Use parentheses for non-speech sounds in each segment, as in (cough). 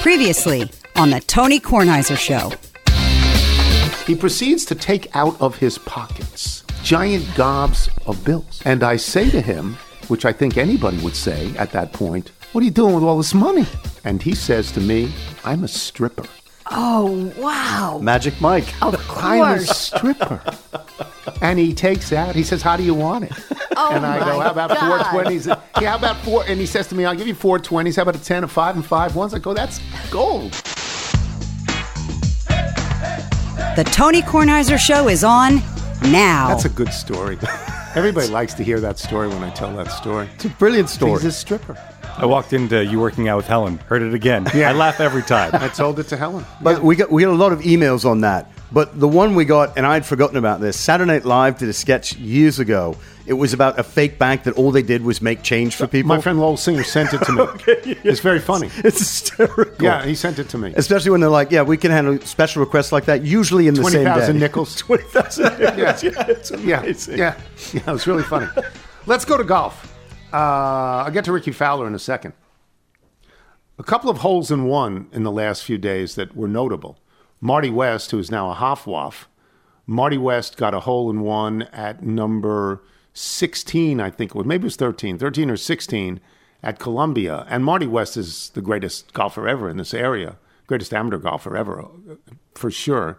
Previously on the Tony Kornheiser Show. He proceeds to take out of his pockets giant gobs of bills. And I say to him, which I think anybody would say at that point, What are you doing with all this money? And he says to me, I'm a stripper. Oh, wow. Magic Mike. Of course. I'm a stripper. (laughs) and he takes out, he says, How do you want it? Oh, and I go, How about God. four twenties? Yeah, how about four? And he says to me, I'll give you four twenties. How about a ten, a five, and five ones? I go, That's gold. The Tony Kornheiser Show is on now. That's a good story. (laughs) Everybody likes to hear that story when I tell that story. It's a brilliant story. He's a stripper. I walked into you working out with Helen. Heard it again. Yeah. I laugh every time. I told it to Helen. But we got we got a lot of emails on that. But the one we got, and I'd forgotten about this. Saturday Night Live did a sketch years ago. It was about a fake bank that all they did was make change for people. My friend Lowell Singer sent it to me. (laughs) It's very funny. (laughs) it's hysterical. Yeah, he sent it to me. Especially when they're like, "Yeah, we can handle special requests like that." Usually in the same day. 20,000 nickels. Twenty thousand. (laughs) Yeah. yeah, it's Yeah, yeah, yeah. It was really funny. Let's go to golf. Uh, I'll get to Ricky Fowler in a second. A couple of holes in one in the last few days that were notable. Marty West, who is now a Hofwaff, Marty West got a hole in one at number 16, I think it was. Maybe it was 13, 13 or 16 at Columbia. And Marty West is the greatest golfer ever in this area, greatest amateur golfer ever, uh, for sure.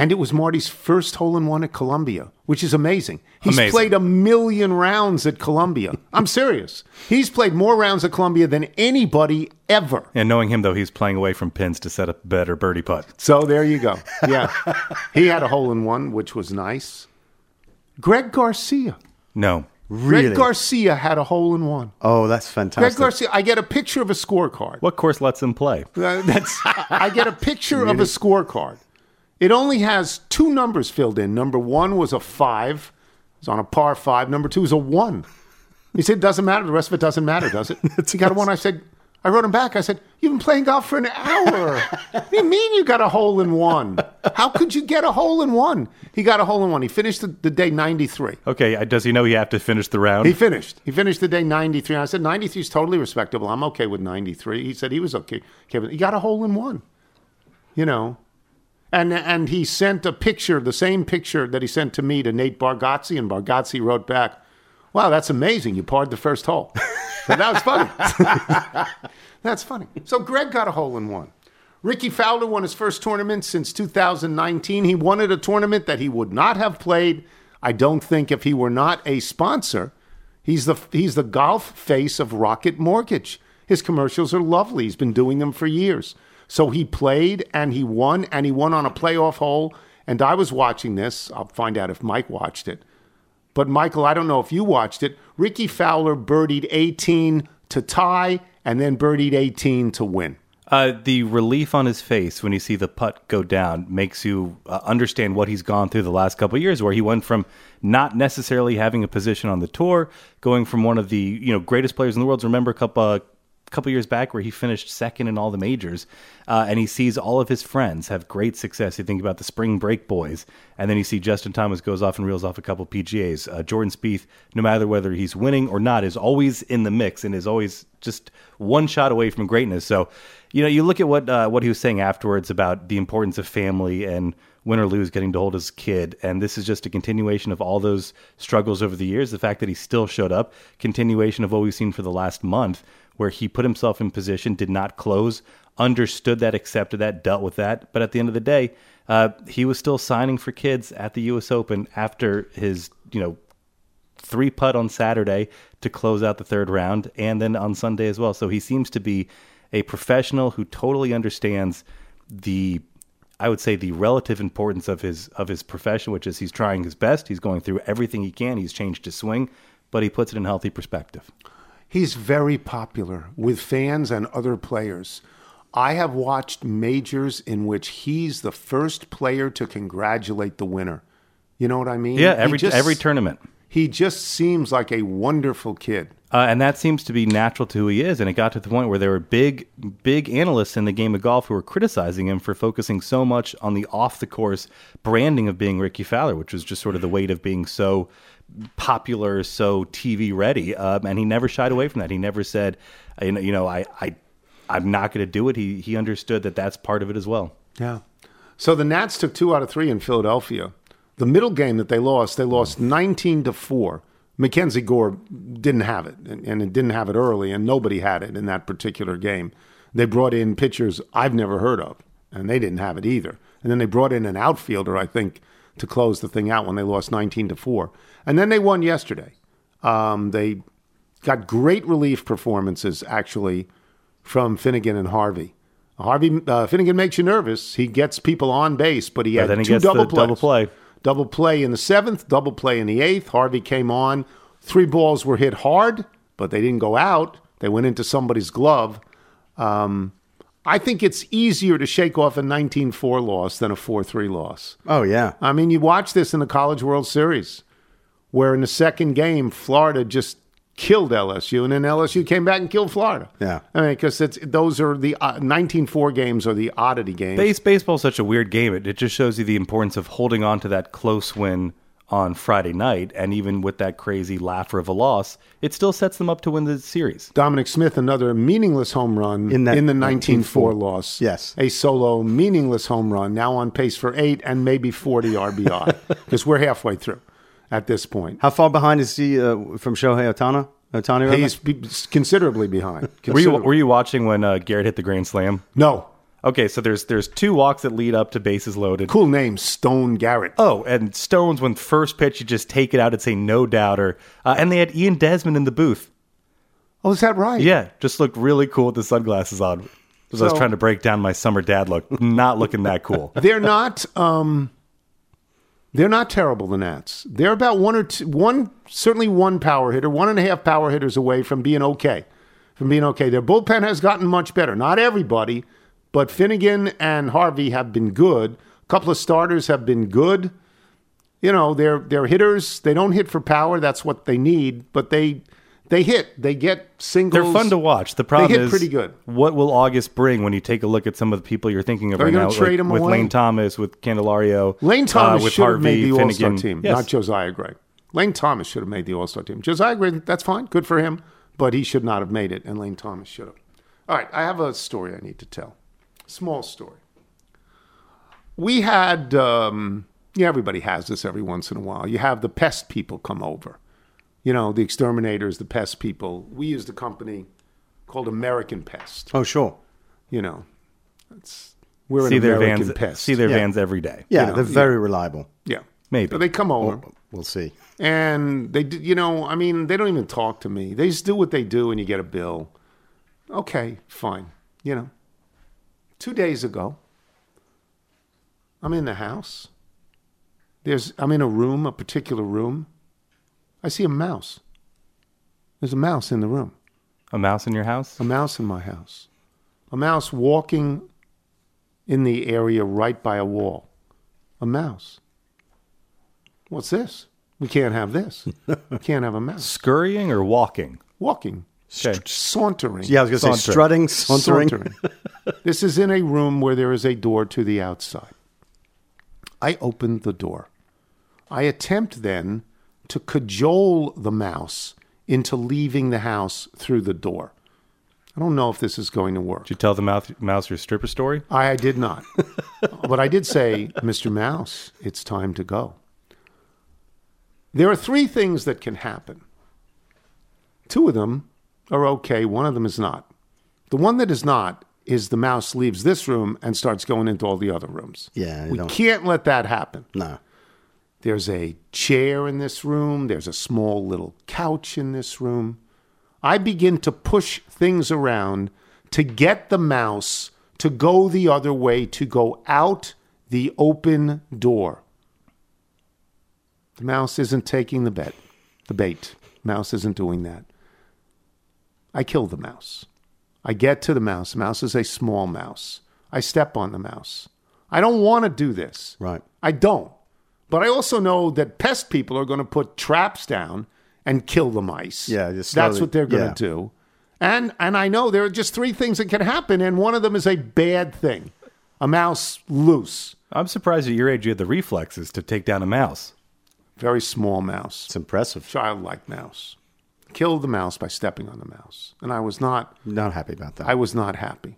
And it was Marty's first hole in one at Columbia, which is amazing. He's Amazing. played a million rounds at Columbia. (laughs) I'm serious. He's played more rounds at Columbia than anybody ever. and knowing him though, he's playing away from pins to set up a better birdie putt. So there you go. Yeah. (laughs) he had a hole in one, which was nice. Greg Garcia. No. Really? Greg Garcia had a hole in one. Oh, that's fantastic. Greg. Garcia, I get a picture of a scorecard. What course lets him play? Uh, that's I get a picture of a scorecard. It only has two numbers filled in. Number one was a five. It's on a par five. Number two is a one. He said, it "Doesn't matter. The rest of it doesn't matter, does it?" (laughs) he got a one. I said, I wrote him back. I said, "You've been playing golf for an hour. what do you mean you got a hole in one? How could you get a hole in one?" He got a hole in one. He finished the, the day ninety three. Okay, uh, does he know he have to finish the round? He finished. He finished the day 93. I said, 93 is totally respectable. I'm okay with 93. He said he was okay. he got a hole in one, you know. And, and he sent a picture, the same picture that he sent to me to Nate Bargatze, and Bargatze wrote back, Wow, that's amazing. You parred the first hole. (laughs) So that was funny. (laughs) that's funny. So Greg got a hole in one. Ricky Fowler won his first tournament since 2019. He won at a tournament that he would not have played, I don't think, if he were not a sponsor. He's the he's the golf face of Rocket Mortgage. His commercials are lovely. He's been doing them for years. So he played and he won and he won on a playoff hole. And I was watching this. I'll find out if Mike watched it. But Michael, I don't know if you watched it. Ricky Fowler birdied 18 to tie and then birdied 18 to win. Uh, the relief on his face when you see the putt go down makes you uh, understand what he's gone through the last couple years, where he went from not necessarily having a position on the tour, going from one of the you know greatest players in the world. Remember a couple uh, couple years back where he finished second in all the majors, uh, and he sees all of his friends have great success. You think about the Spring Break boys, and then you see Justin Thomas goes off and reels off a couple PGAs. Uh, Jordan Spieth, no matter whether he's winning or not, is always in the mix and is always just one shot away from greatness. So, you know, you look at what uh, what he was saying afterwards about the importance of family and win or lose, getting to hold his kid, and this is just a continuation of all those struggles over the years. The fact that he still showed up, continuation of what we've seen for the last month, where he put himself in position, did not close, understood that, accepted that, dealt with that, but at the end of the day, uh, he was still signing for kids at the U.S. Open after his, you know, three putt on Saturday to close out the third round, and then on Sunday as well. So he seems to be a professional who totally understands the, I would say, the relative importance of his of his profession, which is he's trying his best. He's going through everything he can. He's changed his swing, but he puts it in healthy perspective. He's very popular with fans and other players. I have watched majors in which he's the first player to congratulate the winner. You know what I mean? Yeah, every just- every tournament. He just seems like a wonderful kid. Uh, and that seems to be natural to who he is. And it got to the point where there were big, big analysts in the game of golf who were criticizing him for focusing so much on the off the course branding of being Ricky Fowler, which was just sort of the weight of being so popular, so TV ready. Um, and he never shied away from that. He never said, you know, you know I, I, I'm not going to do it. He he understood that that's part of it as well. Yeah. So the Nats took two out of three in Philadelphia. The middle game that they lost, they lost 19 to 4. MacKenzie Gore didn't have it, and, and it didn't have it early, and nobody had it in that particular game. They brought in pitchers I've never heard of, and they didn't have it either. And then they brought in an outfielder, I think, to close the thing out when they lost 19 to 4. And then they won yesterday. Um, they got great relief performances, actually, from Finnegan and Harvey. Harvey uh, Finnegan makes you nervous. He gets people on base, but he But had then he two gets double the plays. double play. Double play in the seventh, double play in the eighth. Harvey came on. Three balls were hit hard, but they didn't go out. They went into somebody's glove. Um, I think it's easier to shake off a 19 4 loss than a 4 3 loss. Oh yeah. I mean, you watch this in the College World Series, where in the second game, Florida just killed LSU, and then LSU came back and killed Florida. Yeah. I mean, because it's those are the uh, 19-4 games are the oddity games. Base baseball's such a weird game. It, it just shows you the importance of holding on to that close win on Friday night, and even with that crazy laugher of a loss, it still sets them up to win the series. Dominic Smith, another meaningless home run In that in the 19-4 19-4 loss. Yes. A solo meaningless home run, now on pace for eight and maybe 40 RBI, because we're halfway through at this point. How far behind is he uh, from Shohei Otana? Otani? He's be- considerably behind. (laughs) Were you were you watching when uh, Garrett hit the grand slam? No. Okay, so there's there's two walks that lead up to bases loaded. Cool name, Stone Garrett. Oh, and Stones when first pitch you just take it out and say no doubter, uh, and they had Ian Desmond in the booth. Oh, is that right? Yeah, just looked really cool with the sunglasses on. Because I was trying to break down my summer dad look, not looking that cool. (laughs) They're not. Um, they're not terrible. The Nats. They're about one or two, one certainly one power hitter, one and a half power hitters away from being okay. From being okay. Their bullpen has gotten much better. Not everybody, but Finnegan and Harvey have been good. A couple of starters have been good. You know, they're they're hitters. They don't hit for power. That's what they need, but they they hit. They get singles. They're fun to watch. The problem hit is pretty good. What will August bring when you take a look at some of the people you're thinking of Are right now, trade like him with away? Lane Thomas, with Candelario, Lane uh, Thomas with should have made the All Star team, Yes. not Josiah Gray. Lane Thomas should have made the All Star team. Josiah Gray, that's fine, good for him, but he should not have made it, and Lane Thomas should have. All right, I have a story I need to tell. Small story. We had, um, yeah, everybody has this every once in a while. You have the pest people come over. You know, the exterminators, the pest people. We used a company called American Pest. oh sure. You know, it's, we're see an their American vans, pest. see their Yeah. vans every day. Yeah, know, they're yeah. very reliable. yeah. Maybe. So they come over. We'll see. And they, you know, I mean, they don't even talk to me. They just do what they do, and you get a bill. Okay, fine. You know, two days ago, I'm in the house. There's, I'm in a room, a particular room. I see a mouse. There's a mouse in the room. A mouse in your house? A mouse in my house. A mouse walking in the area right by a wall. A mouse. What's this? We can't have this. We (laughs) can't have a mouse. Scurrying or walking? Walking. Okay. St- sauntering. Yeah, I was going to say strutting, sauntering. Sauntering. (laughs) this is in a room where there is a door to the outside. I open the door. I attempt then to cajole the mouse into leaving the house through the door. I don't know if this is going to work. Did you tell the mouse, mouse your stripper story? I did not. (laughs) but I did say, Mr. Mouse, it's time to go. There are three things that can happen. Two of them are okay, one of them is not. The one that is not is the mouse leaves this room and starts going into all the other rooms. Yeah, you We don't- can't let that happen. No. There's a chair in this room. There's a small little couch in this room. I begin to push things around to get the mouse to go the other way, to go out the open door. The mouse isn't taking the bet, the bait. Mouse isn't doing that. I kill the mouse. I get to the mouse. Mouse is a small mouse. I step on the mouse. I don't want to do this. Right. I don't. But I also know that pest people are going to put traps down and kill the mice. Yeah, just that's what they're going yeah. to do. And and I know there are just three things that can happen, and one of them is a bad thing: a mouse loose, I'm surprised at your age you had the reflexes to take down a mouse. very small mouse, It's impressive. childlike mouse. killed the mouse by stepping on the mouse. And I was not Not happy about that. I was not happy.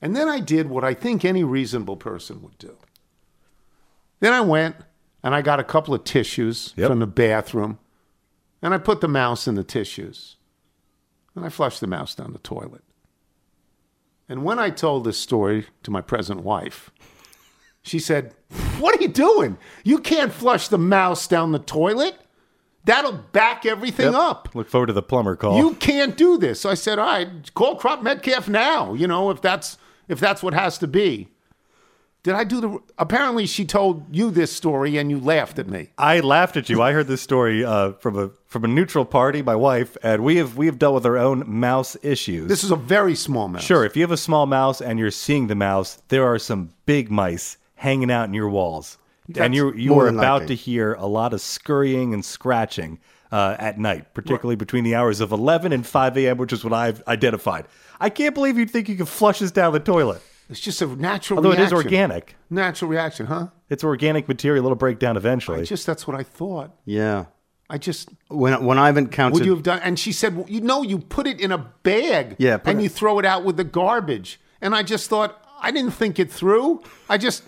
And then I did what I think any reasonable person would do. Then I went and I got a couple of tissues Yep. from the bathroom and I put the mouse in the tissues. And I flushed the mouse down the toilet. And when I told this story to my present wife, she said, What are you doing? You can't flush the mouse down the toilet. That'll back everything Yep. up. Look forward to the plumber call. You can't do this. So I said, all right, call Crop Metcalf now. You know, if that's if that's what has to be. Did I do the? Apparently, she told you this story and you laughed at me. I laughed at you. I heard this story uh, from a from a neutral party, my wife, and we have we have dealt with our own mouse issues. This is a very small mouse. Sure, if you have a small mouse and you're seeing the mouse, there are some big mice hanging out in your walls, and you you are about likely. to hear a lot of scurrying and scratching uh, at night, particularly between the hours of 11 and 5 a.m., which is what I've identified. I can't believe you'd think you could flush this down the toilet. It's just a natural. Reaction. Although it is organic, Natural reaction, huh? it's organic material. It'll break down eventually. I just that's what I thought. yeah. I just When when I've encountered would you have done? And she said, well, you know, you put it in a bag, Yeah, and it- you throw it out with the garbage. And I just thought I didn't think it through. I just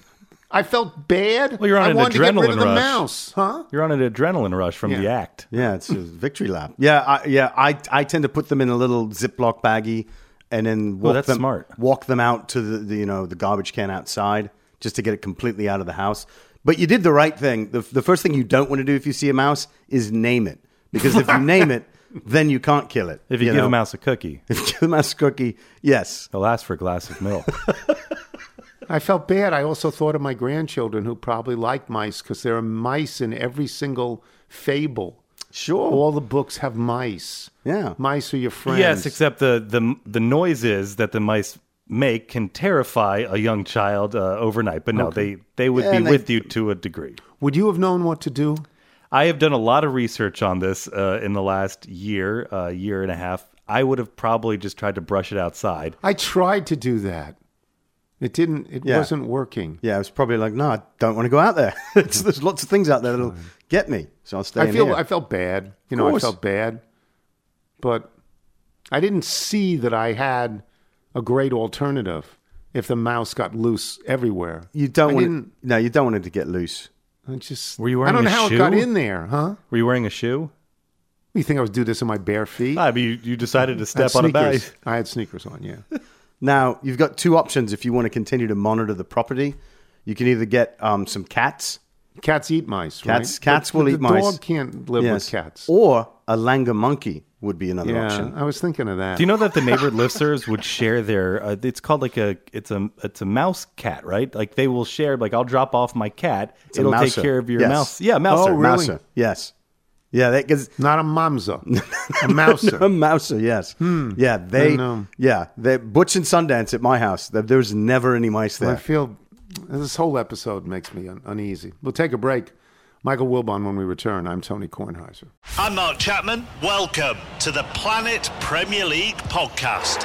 I felt bad. Well, you're on I an wanted to get rid adrenaline of the rush. mouse, huh? You're on an adrenaline rush from the act. Yeah, it's a victory lap. Yeah, I, yeah. I I tend to put them in a little Ziploc baggie, and then oh, walk that's them, smart. Walk them out to the, the you know the garbage can outside just to get it completely out of the house. But you did the right thing. The the first thing you don't want to do if you see a mouse is name it, because if you (laughs) name it, then you can't kill it. If you, give know? a mouse a cookie, if you give a mouse a cookie, yes, they'll ask for a glass of milk. (laughs) I felt bad. I also thought of my grandchildren who probably like mice because there are mice in every single fable. Sure. All the books have mice. Yeah. mice are your friends. Yes, except the the the noises that the mice make can terrify a young child uh, overnight. But no, they they would Yeah, be and they- with you to a degree. would you have known what to do? I have done a lot of research on this uh, in the last year, uh, year and a half. I would have probably just tried to brush it outside. I tried to do that. It didn't. It Yeah. wasn't working. Yeah, I was probably like, no, I don't want to go out there. (laughs) Mm. There's lots of things out there that'll get me, so I'll stay I in feel. here. I felt bad. You know, I felt bad, but I didn't see that I had a great alternative. If the mouse got loose everywhere, you don't I want didn't- it, no, you don't want it to get loose. I just. Were you wearing? I don't wearing know a how it got in there, huh? Were you wearing a shoe? You think I would do this in my bare feet? I mean, you, you decided to step on a bag. I had sneakers on. Yeah. (laughs) Now you've got two options if you want to continue to monitor the property. You can either get um, some cats, Cats eat mice. Cats- right? cats But will the eat mice. Dog can't live yes, with cats. or a Langur monkey would be another yeah, option. I was thinking of that. Do you know that the neighborhood listeners would share their? Uh, it's called like a it's a it's a mouse cat, right? Like they will share. Like I'll drop off my cat. a It'll take care of your Yes. mouse. Yeah, mouse. Oh, really? Mouser, yes, yeah, that because Not a mamza, (laughs) a mouser. a mouser, yes, hmm. yeah, they, yeah, they Butch and Sundance at my house. there- There's never any mice there. I feel this whole episode makes me un- uneasy. We'll take a break. Michael Wilbon when we return. I'm Tony Kornheiser. I'm Mark Chapman. Welcome to the Planet Premier League podcast.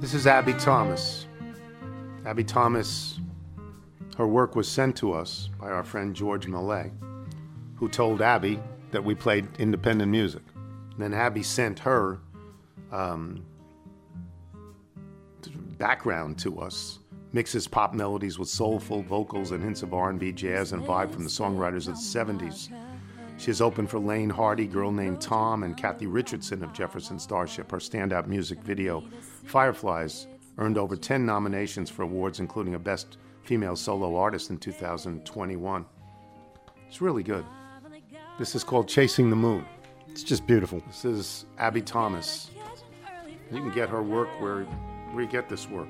This is Abbie Thomas. Abbie Thomas, her work was sent to us by our friend George Millet, who told Abbie that we played independent music. then Abbie sent her um, background to us, mixes pop melodies with soulful vocals and hints of R&B, jazz, and vibe from the songwriters of the 70s. She has opened for Laine Hardy, Girl Named Tom, and Cathy Richardson of Jefferson Starship. Her standout music video, Fireflies, earned over 10 nominations for awards, including a Best Female Solo Artist in 2021. It's really good. This is called Chasing the Moon. It's just beautiful. This is Abbie Thomas. You can get her work where, where you get this work.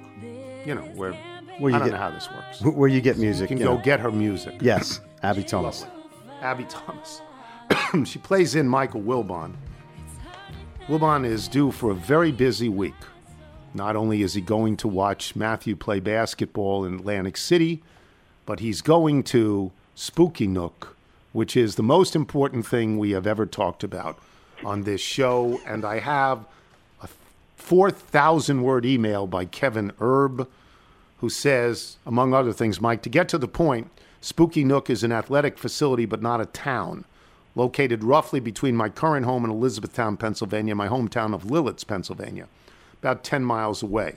You know, where, Where you I don't get- know how this works. (laughs) Where you get music, You can you go know. get her music. Yes, Abbie Thomas. Abbie Thomas. (coughs) she plays in Michael Wilbon. Wilbon is due for a very busy week. Not only is he going to watch Matthew play basketball in Atlantic City, but he's going to Spooky Nook, which is the most important thing we have ever talked about on this show. And I have a 4,000 word email by Kevin Erb, who says, among other things, Mike, to get to the point, Spooky Nook is an athletic facility, but not a town. Located roughly between my current home in Elizabethtown, Pennsylvania, my hometown of Lititz, Pennsylvania, about 10 miles away.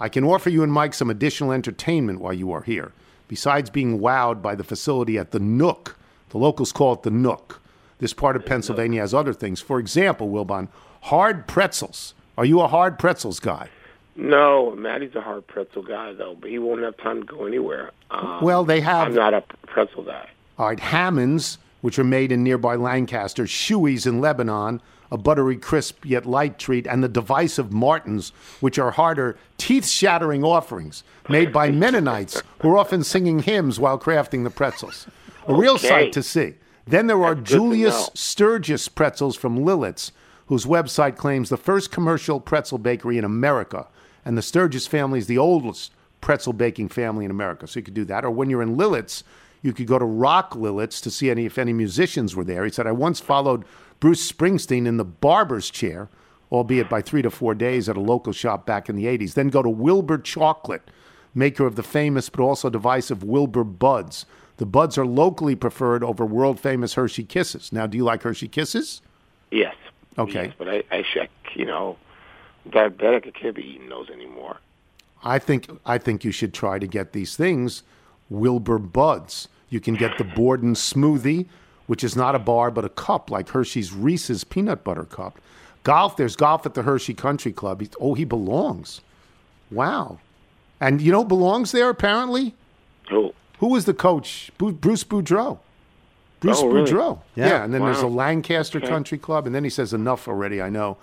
I can offer you and Mike some additional entertainment while you are here. Besides being wowed by the facility at the Nook, the locals call it the Nook. This part of Pennsylvania has other things. For example, Wilbon, hard pretzels. Are you a hard pretzels guy? No, Maddie's a hard pretzel guy though, but he won't have time to go anywhere. Um, Well, they have- I'm not a pretzel guy. All right, Hammonds, which are made in nearby Lancaster, Shuey's in Lebanon, a buttery crisp yet light treat, and the divisive Martins, which are harder, teeth shattering offerings made by (laughs) Mennonites who are often singing hymns while crafting the pretzels. A real Okay. sight to see. Then there are That's Julius. Sturgis pretzels from Lititz, whose website claims the first commercial pretzel bakery in America. And the Sturgis family is the oldest pretzel baking family in America. So you could do that. Or when you're in Lititz, you could go to Rock Lititz to see any if any musicians were there. He said, I once followed Bruce Springsteen in the barber's chair, albeit by three to four days at a local shop back in the 80s. Then go to Wilbur Chocolate, maker of the famous but also divisive Wilbur Buds. The Buds are locally preferred over world famous Hershey Kisses. Now, do you like Hershey Kisses? Yes. Okay. Yes, but I, I check. You know, diabetic. I can't be eating those anymore. I think I think you should try to get these things. Wilbur Buds. You can get the Borden smoothie, which is not a bar but a cup, like Hershey's Reese's peanut butter cup. Golf. There's golf at the Hershey Country Club. He, oh, he belongs. Wow. And you know who belongs there apparently? Who? Who was the coach? Bruce Boudreau. Bruce Oh, really? Boudreau. Yeah. and then there's a Lancaster Okay. Country Club, and then he says enough already. I know.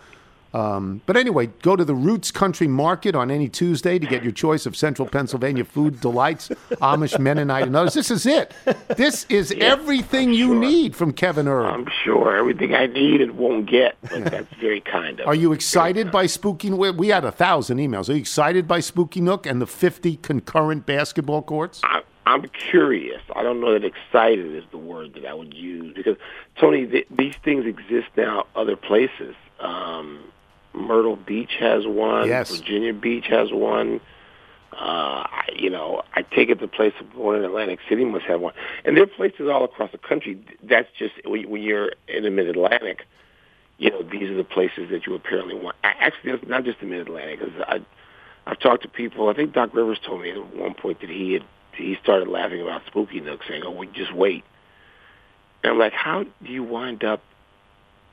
Um, but anyway, go to the Roots Country Market on any Tuesday to get your choice of Central Pennsylvania food delights, Amish, Mennonite, and others. This is it. This is everything you need from Kevin Erb. I'm sure everything I need and won't get, but that's very kind of. Are you excited by Spooky? We we had a thousand emails. Are you excited by Spooky Nook and the 50 concurrent basketball courts? I, I'm curious. I don't know that excited is the word that I would use because Tony, th- these things exist now other places. Um, Myrtle Beach has one. Yes. Virginia Beach has one. Uh, you know, I take it the place of one in Atlantic City must have one, and there are places all across the country. That's just when when you're in the Mid Atlantic. You know, these are the places that you apparently want. Actually, it's not just the Mid Atlantic. I, I've talked to people. I think Doc Rivers told me at one point that he had he started laughing about Spooky Nook, saying, "Oh, we just wait." And I'm like, "How do you wind up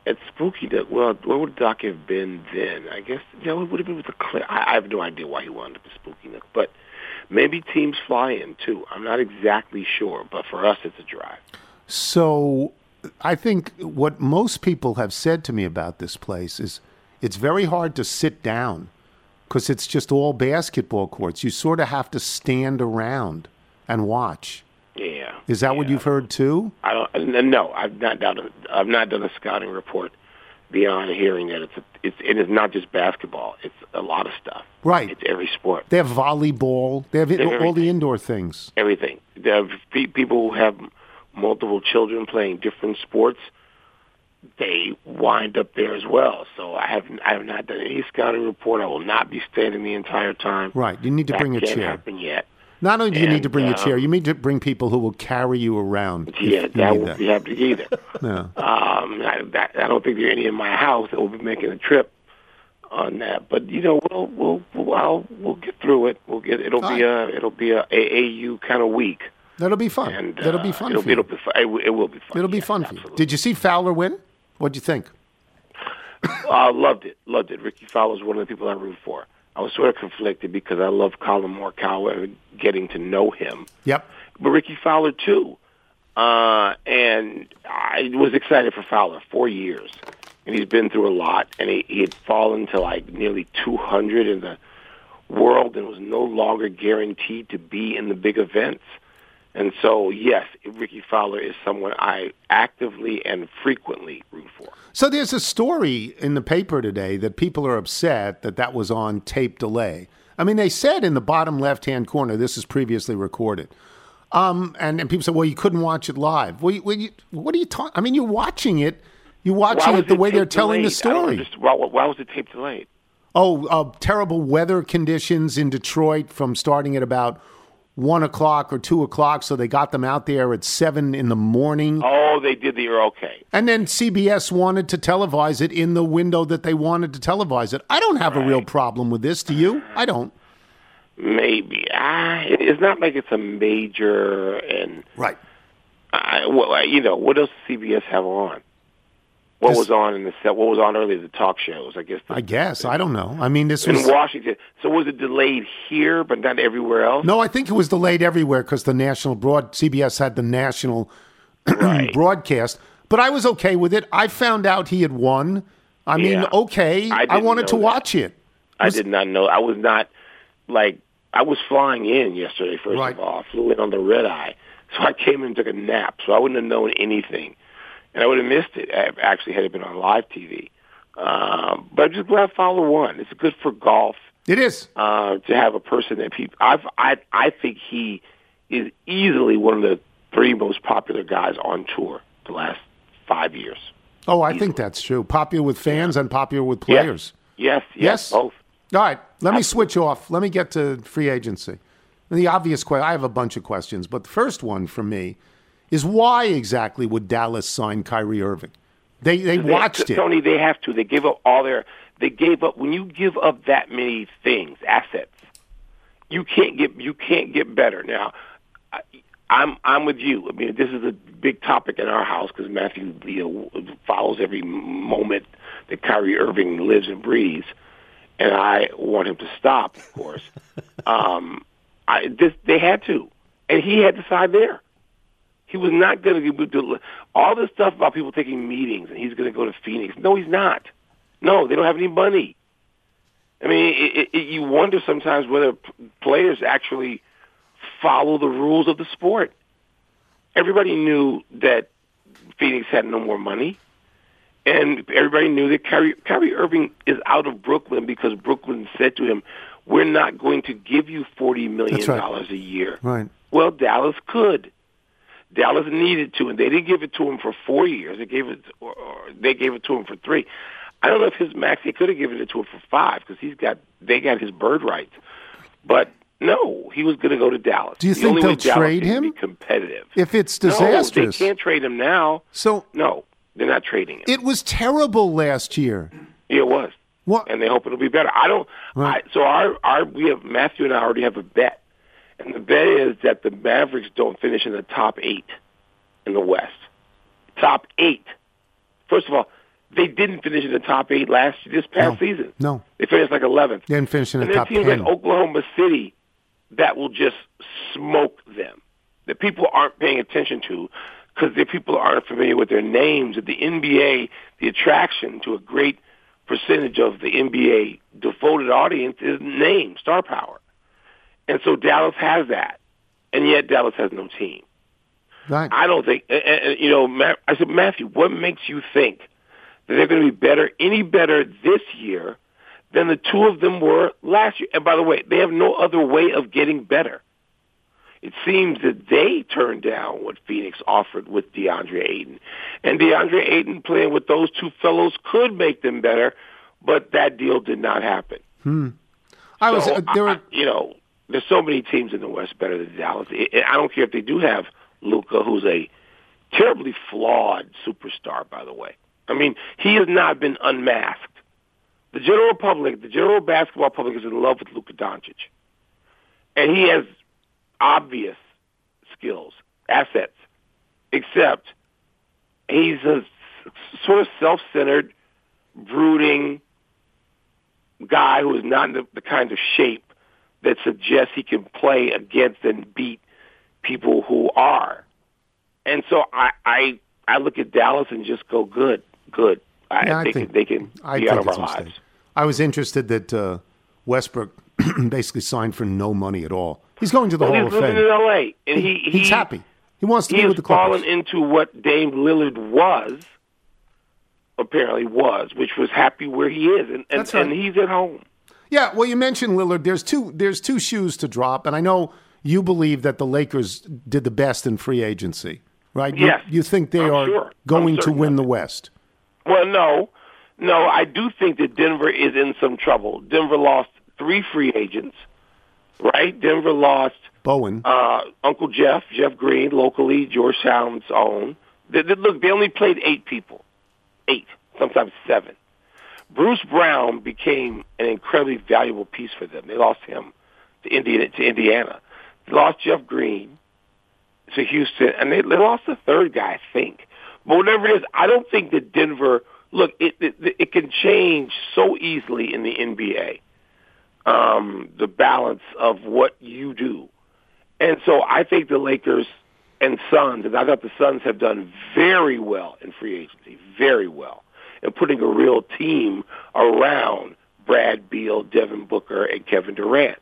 at Spooky Nook?" Well, where would Doc have been then? I guess you know, it would have been with the Cl- I, I have no idea why he wound up at Spooky Nook, but maybe teams fly in too. I'm not exactly sure, but for us, it's a drive. So I think what most people have said to me about this place is it's very hard to sit down because it's just all basketball courts. You sort of have to stand around and watch. Yeah. Is that what you've heard too? I don't. No, I've not done. A, I've not done a scouting report beyond hearing that it's a, it's it is not just basketball. It's a lot of stuff. Right. It's every sport, They have volleyball. They have have all the indoor things. everything. There are pe- people who have multiple children playing different sports. They wind up there as well. So I have I have not done any scouting report. I will not be standing the entire time. Right. You need to That bring a chair. happen yet. Not only do you need to bring a uh, chair, you need to bring people who will carry you around. Yeah, you that won't be happening either. No. Um, I, that, I don't think there are any in my house that will be making a trip on that. But you know, we'll we'll we'll, I'll, we'll get through it. We'll get it'll be a it'll be a AAU kind of week. That'll be fun. And That'll uh, be fun It'll, for you. it'll be fun. It, will- it will be fun. It'll be yes, fun for you. Did you see Fowler win? What'd you think? Uh, loved it. Loved it. Ricky Fowler's one of the people I root for. I was sort of conflicted because I love Collin Morikawa and getting to know him. Yep. but Ricky Fowler too. Uh, and I was excited for Fowler four years, and he's been through a lot. And he, he had fallen to like nearly 200 in the world, and was no longer guaranteed to be in the big events. And so, yes, Ricky Fowler is someone I actively and frequently root for. So there's a story in the paper today that people are upset that that was on tape delay. I mean, they said in the bottom left hand corner, this is previously recorded. Um, and, and people say, well, you couldn't watch it live. Well, you, well, you, what are you talking? I mean, you're watching it. You're watching it the way they're tape telling the delayed? Story. Why, why was the tape delayed? Oh, uh, terrible weather conditions in Detroit from starting at about one o'clock or two o'clock. So they got them out there at seven in the morning. Oh, they did the okay. And then CBS wanted to televise it in the window that they wanted to televise it. I don't have a real problem with this. Do you? I don't. Maybe. Ah, it's not like it's a major and Right. I, well, I- you know, what else does CBS have on? What This- was on in the set? What was on earlier? The talk shows, I guess. The, I guess. I don't know. I mean, this in was. Washington. So was it delayed here, but not everywhere else? No, I think it was delayed everywhere because the national broad CBS had the national (clears throat) Right. broadcast. But I was okay with it. I found out he had won. I mean, Yeah. okay. I I, wanted to that. watch it. I did not know. I was not like I was flying in yesterday. First Right. of all, I flew in on the red eye, so I came in and took a nap. So I wouldn't have known anything, and I would have missed it. I actually had it been on live TV. Um, but I'm just glad Fowler won. It's good for golf It is. uh, to have a person that people. I've, I I think he is easily one of the three most popular guys on tour the last five years. Oh, I think that's true. Popular with fans and popular with players. Yes, yes, Yes. both. All right, let me switch off. Let me get to free agency. The obvious question I have a bunch of questions, but the first one for me is why exactly would Dallas sign Kyrie Irving? They they watched it. Tony, they have to. They gave up all their. They gave up when you give up that many things, assets. You can't get. You can't get better. Now, I, I'm I'm with you. I mean, this is a big topic in our house because Matthew you know, follows every moment that Kyrie Irving lives and breathes, and I want him to stop, of course. (laughs) um, I this they had to, and he had to side there. He was not going to do all this stuff about people taking meetings, and he's going to go to Phoenix. No, he's not. No, they don't have any money. I mean, it, it, you wonder sometimes whether players actually follow the rules of the sport. Everybody knew that Phoenix had no more money, and everybody knew that Kyrie, Kyrie Irving is out of Brooklyn because Brooklyn said to him, "We're not going to give you forty million That's right. dollars a year." Right. Well, Dallas could. Dallas needed to, and they didn't give it to him for four years. They gave it, or, or they gave it to him for three. I don't know if his max. They could have given it to him for five because he's got they got his bird rights. But no, he was going to go to Dallas. Do you The think they'll trade him? Be competitive. If it's No, disastrous. they can't trade him now. So No, they're not trading him. it was terrible last year. Yeah, it was. What? And they hope it'll be better. I don't. Right. I, so our our we have Matthew and I already have a bet, and the bet is that the Mavericks don't finish in the top eight in the West. Top eight. First of all, they didn't finish in the top eight last this past No. season. No. They finished like eleventh. They didn't finish in the and top teams 10. like Oklahoma City that will just smoke them. That people aren't paying attention to because the people aren't familiar with their names. At the NBA, the attraction to a great percentage of the NBA devoted audience is name, star power. And so Dallas has that. And yet Dallas has no team. Right. I don't think, and, and, you know, Ma- I said, Matthew, what makes you think that they're going to be better, any better this year than the two of them were last year? And by the way, they have no other way of getting better. It seems that they turned down what Phoenix offered with DeAndre Ayton. And DeAndre Ayton playing with those two fellows could make them better, but that deal did not happen. Hmm. I was So, uh, there I- you know, there's so many teams in the West better than Dallas. I don't care if they do have Luka, who's a terribly flawed superstar, by the way. I mean, he has not been unmasked. The general public, the general basketball public, is in love with Luka Doncic, and he has obvious skills, assets, except he's a sort of self-centered, brooding guy who is not in the, the kind of shape that suggests he can play against and beat people who are. And so I I, I look at Dallas and just go, good, good. I, Yeah, I think- they can I be out think of it's lives. I was interested that uh, Westbrook (clears throat) basically signed for no money at all. He's going to the Well, Hall he's of living Fame. in L.A. and he, he he's happy. He wants to he be with the Clippers. fallen into what Dame Lillard was, apparently was, which was happy where he is, and and, right. and he's at home. Yeah, well, you mentioned Lillard. There's two. There's two shoes to drop, and I know you believe that the Lakers did the best in free agency, right? You- Yes. You, think they I'm are sure. Going to win the. West? Well, no, no, I do think that Denver is in some trouble. Denver lost three free agents, right? Denver lost Bowen. uh, Uncle Jeff, Jeff Green, locally Georgetown's own. They, they, look, they only played eight people, eight, sometimes seven. Bruce Brown became an incredibly valuable piece for them. They lost him to Indiana. To Indiana. They lost Jeff Green to Houston, and they, they lost the third guy, I think. But whatever it is, I don't think that Denver. Look, it it, it can change so easily in the NBA. Um, the balance of what you do. And so I think the Lakers and Suns, and I thought the Suns have done very well in free agency, very well, in putting a real team around Brad Beal, Devin Booker, and Kevin Durant.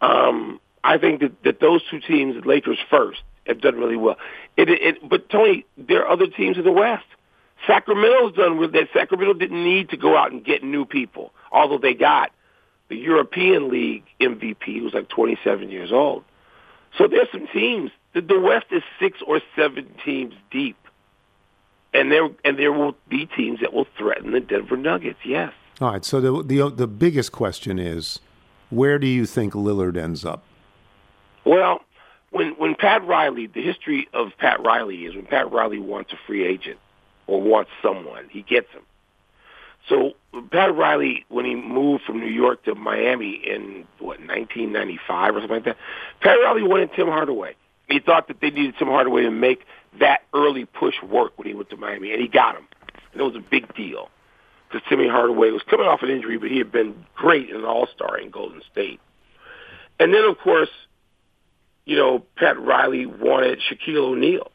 Um, I think that, that those two teams, Lakers first, have done really well. It, it, but Tony, there are other teams in the West. Sacramento's done with that. Sacramento didn't need to go out and get new people, although they got the European League MVP, who's like 27 years old. So there's some teams. The West is six or seven teams deep, and there and there will be teams that will threaten the Denver Nuggets. Yes. All right. So the the the biggest question is, where do you think Lillard ends up? Well, when when Pat Riley, the history of Pat Riley is when Pat Riley wants a free agent or wants someone, he gets him. So Pat Riley, when he moved from New York to Miami in what 1995 or something like that, Pat Riley wanted Tim Hardaway. He thought that they needed Tim Hardaway to make that early push work when he went to Miami, and he got him. And it was a big deal because Timmy Hardaway was coming off an injury, but he had been great and an All-Star in Golden State. And then, of course, you know, Pat Riley wanted Shaquille O'Neal.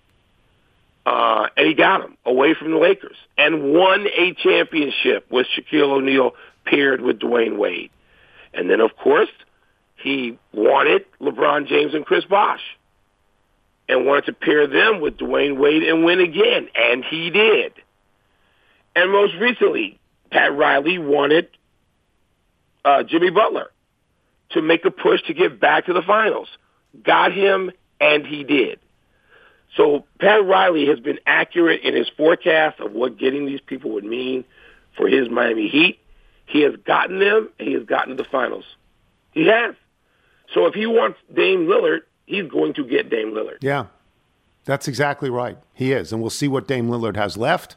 Uh, and he got him away from the Lakers and won a championship with Shaquille O'Neal paired with Dwyane Wade. And then, of course, he wanted LeBron James and Chris Bosh and wanted to pair them with Dwyane Wade and win again. And he did. And most recently, Pat Riley wanted uh, Jimmy Butler to make a push to get back to the finals. Got him, and he did. So Pat Riley has been accurate in his forecast of what getting these people would mean for his Miami Heat. He has gotten them, and he has gotten to the finals. He has. So if he wants Dame Lillard, he's going to get Dame Lillard. Yeah, that's exactly right. He is, and we'll see what Dame Lillard has left,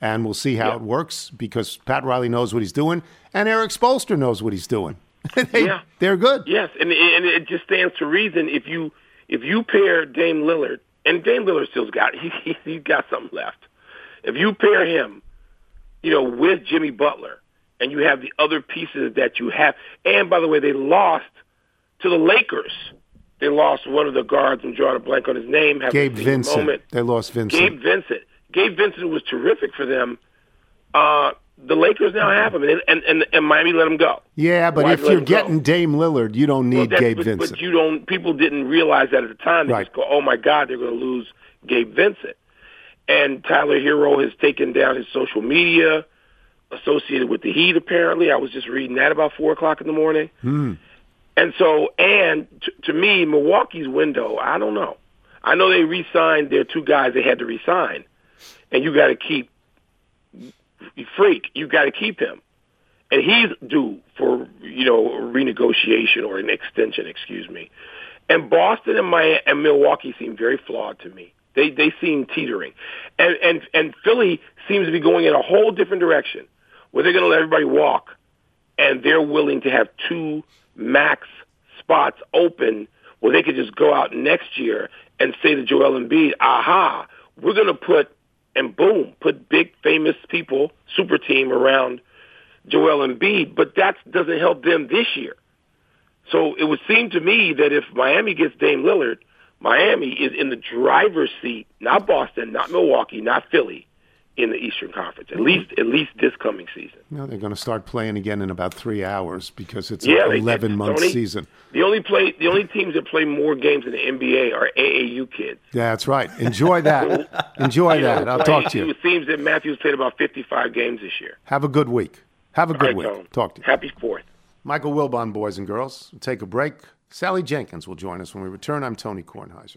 and we'll see how Yeah. it works because Pat Riley knows what he's doing, and Erik Spoelstra knows what he's doing. (laughs) they, Yeah. they're good. Yes, and and it just stands to reason if you if you pair Dame Lillard and Dame Lillard still's got he, (laughs) he he's got something left. If you pair him, you know, with Jimmy Butler, and you have the other pieces that you have, and by the way, they lost to the Lakers. They lost one of the guards. I'm drawing a blank on his name. having Gabe Vincent. Moment. They lost Vincent. Gabe Vincent. Gabe Vincent was terrific for them. Uh, the Lakers now have him, and and and, and Miami let him go. yeah, but Why'd if you're him go? getting Dame Lillard, you don't need that's- Gabe but, Vincent. But you don't. People didn't realize that at the time. They Right. just go, "Oh my God, they're going to lose Gabe Vincent." And Tyler Herro has taken down his social media associated with the Heat. Apparently, I was just reading that about four o'clock in the morning. Hmm. And so, and t- to me, Milwaukee's window, I don't know. I know they re-signed their two guys they had to re-sign, and you got to keep Freak. You got to keep him, and he's due for you know renegotiation or an extension. Excuse me. And Boston and my and Milwaukee seem very flawed to me. They they seem teetering, and and and Philly seems to be going in a whole different direction, where they're going to let everybody walk, and they're willing to have two max spots open where they could just go out next year and say to Joel Embiid, "Aha, we're going to put and boom, put big famous people, super team around Joel Embiid, but that doesn't help them this year." So it would seem to me that if Miami gets Dame Lillard, Miami is in the driver's seat, not Boston, not Milwaukee, not Philly, in the Eastern Conference. At least at least this coming season. No, they're going to start playing again in about three hours because it's Yeah, an eleven month season. The only play the only teams that play more games in the NBA are AAU kids. Yeah, that's right. Enjoy that. (laughs) Enjoy You know, that. I'll playing- talk to you. It seems that Matthews played about 55 games this year. Have a good week. Have a good right, week. Tone. Talk to you. Happy Fourth. Michael Wilbon, boys and girls. We'll take a break. Sally Jenkins will join us when we return. I'm Tony Kornheiser.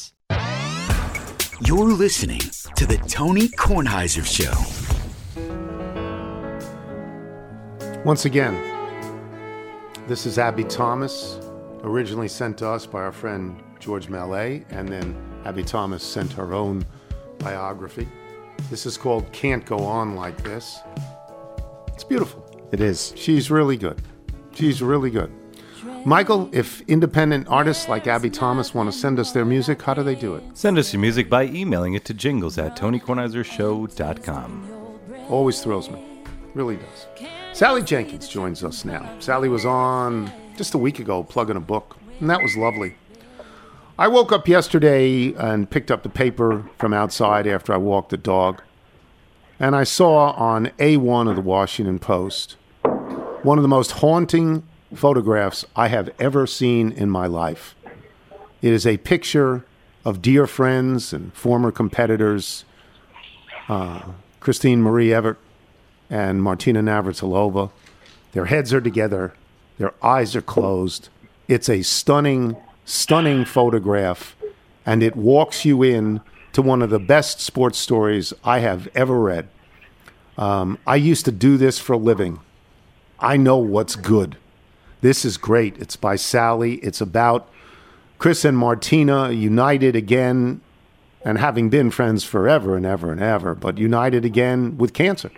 You're listening to the Tony Kornheiser Show. Once again, this is Abbie Thomas, originally sent to us by our friend George Mallet, and then Abbie Thomas sent her own biography. This is called Can't Go On Like This. It's beautiful. It is. She's really good. She's really good. Michael, if independent artists like Abbie Thomas want to send us their music, how do they do it? Send us your music by emailing it to jingles at tonykornheisershow.com. Always thrills me. Really does. Sally Jenkins joins us now. Sally was on just a week ago plugging a book, and that was lovely. I woke up yesterday and picked up the paper from outside after I walked the dog, and I saw on A1 of the Washington Post one of the most haunting photographs I have ever seen in my life. It is a picture of dear friends and former competitors, uh, Christine Marie Evert and Martina Navratilova. Their heads are together, their eyes are closed. It's a stunning, stunning photograph, and it walks you in to one of the best sports stories I have ever read. Um, I used to do this for a living. I know what's good. This is great. It's by Sally. It's about Chris and Martina united again and having been friends forever and ever and ever, but united again with cancer,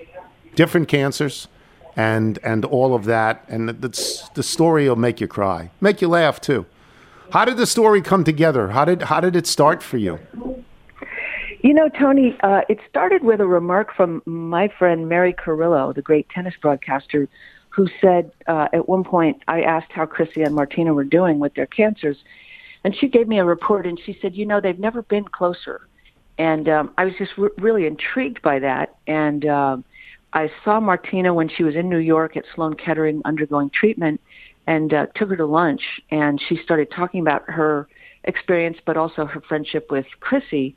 different cancers, and and all of that. And that's the story will make you cry, make you laugh too. How did the story come together? How did how did it start for you? You know, Tony, uh, it started with a remark from my friend Mary Carrillo, the great tennis broadcaster, who said uh, at one point, I asked how Chrissy and Martina were doing with their cancers, and she gave me a report, and she said, you know, they've never been closer. And um, I was just re- really intrigued by that. And um I saw Martina when she was in New York at Sloan Kettering undergoing treatment and uh, took her to lunch. And she started talking about her experience, but also her friendship with Chrissy.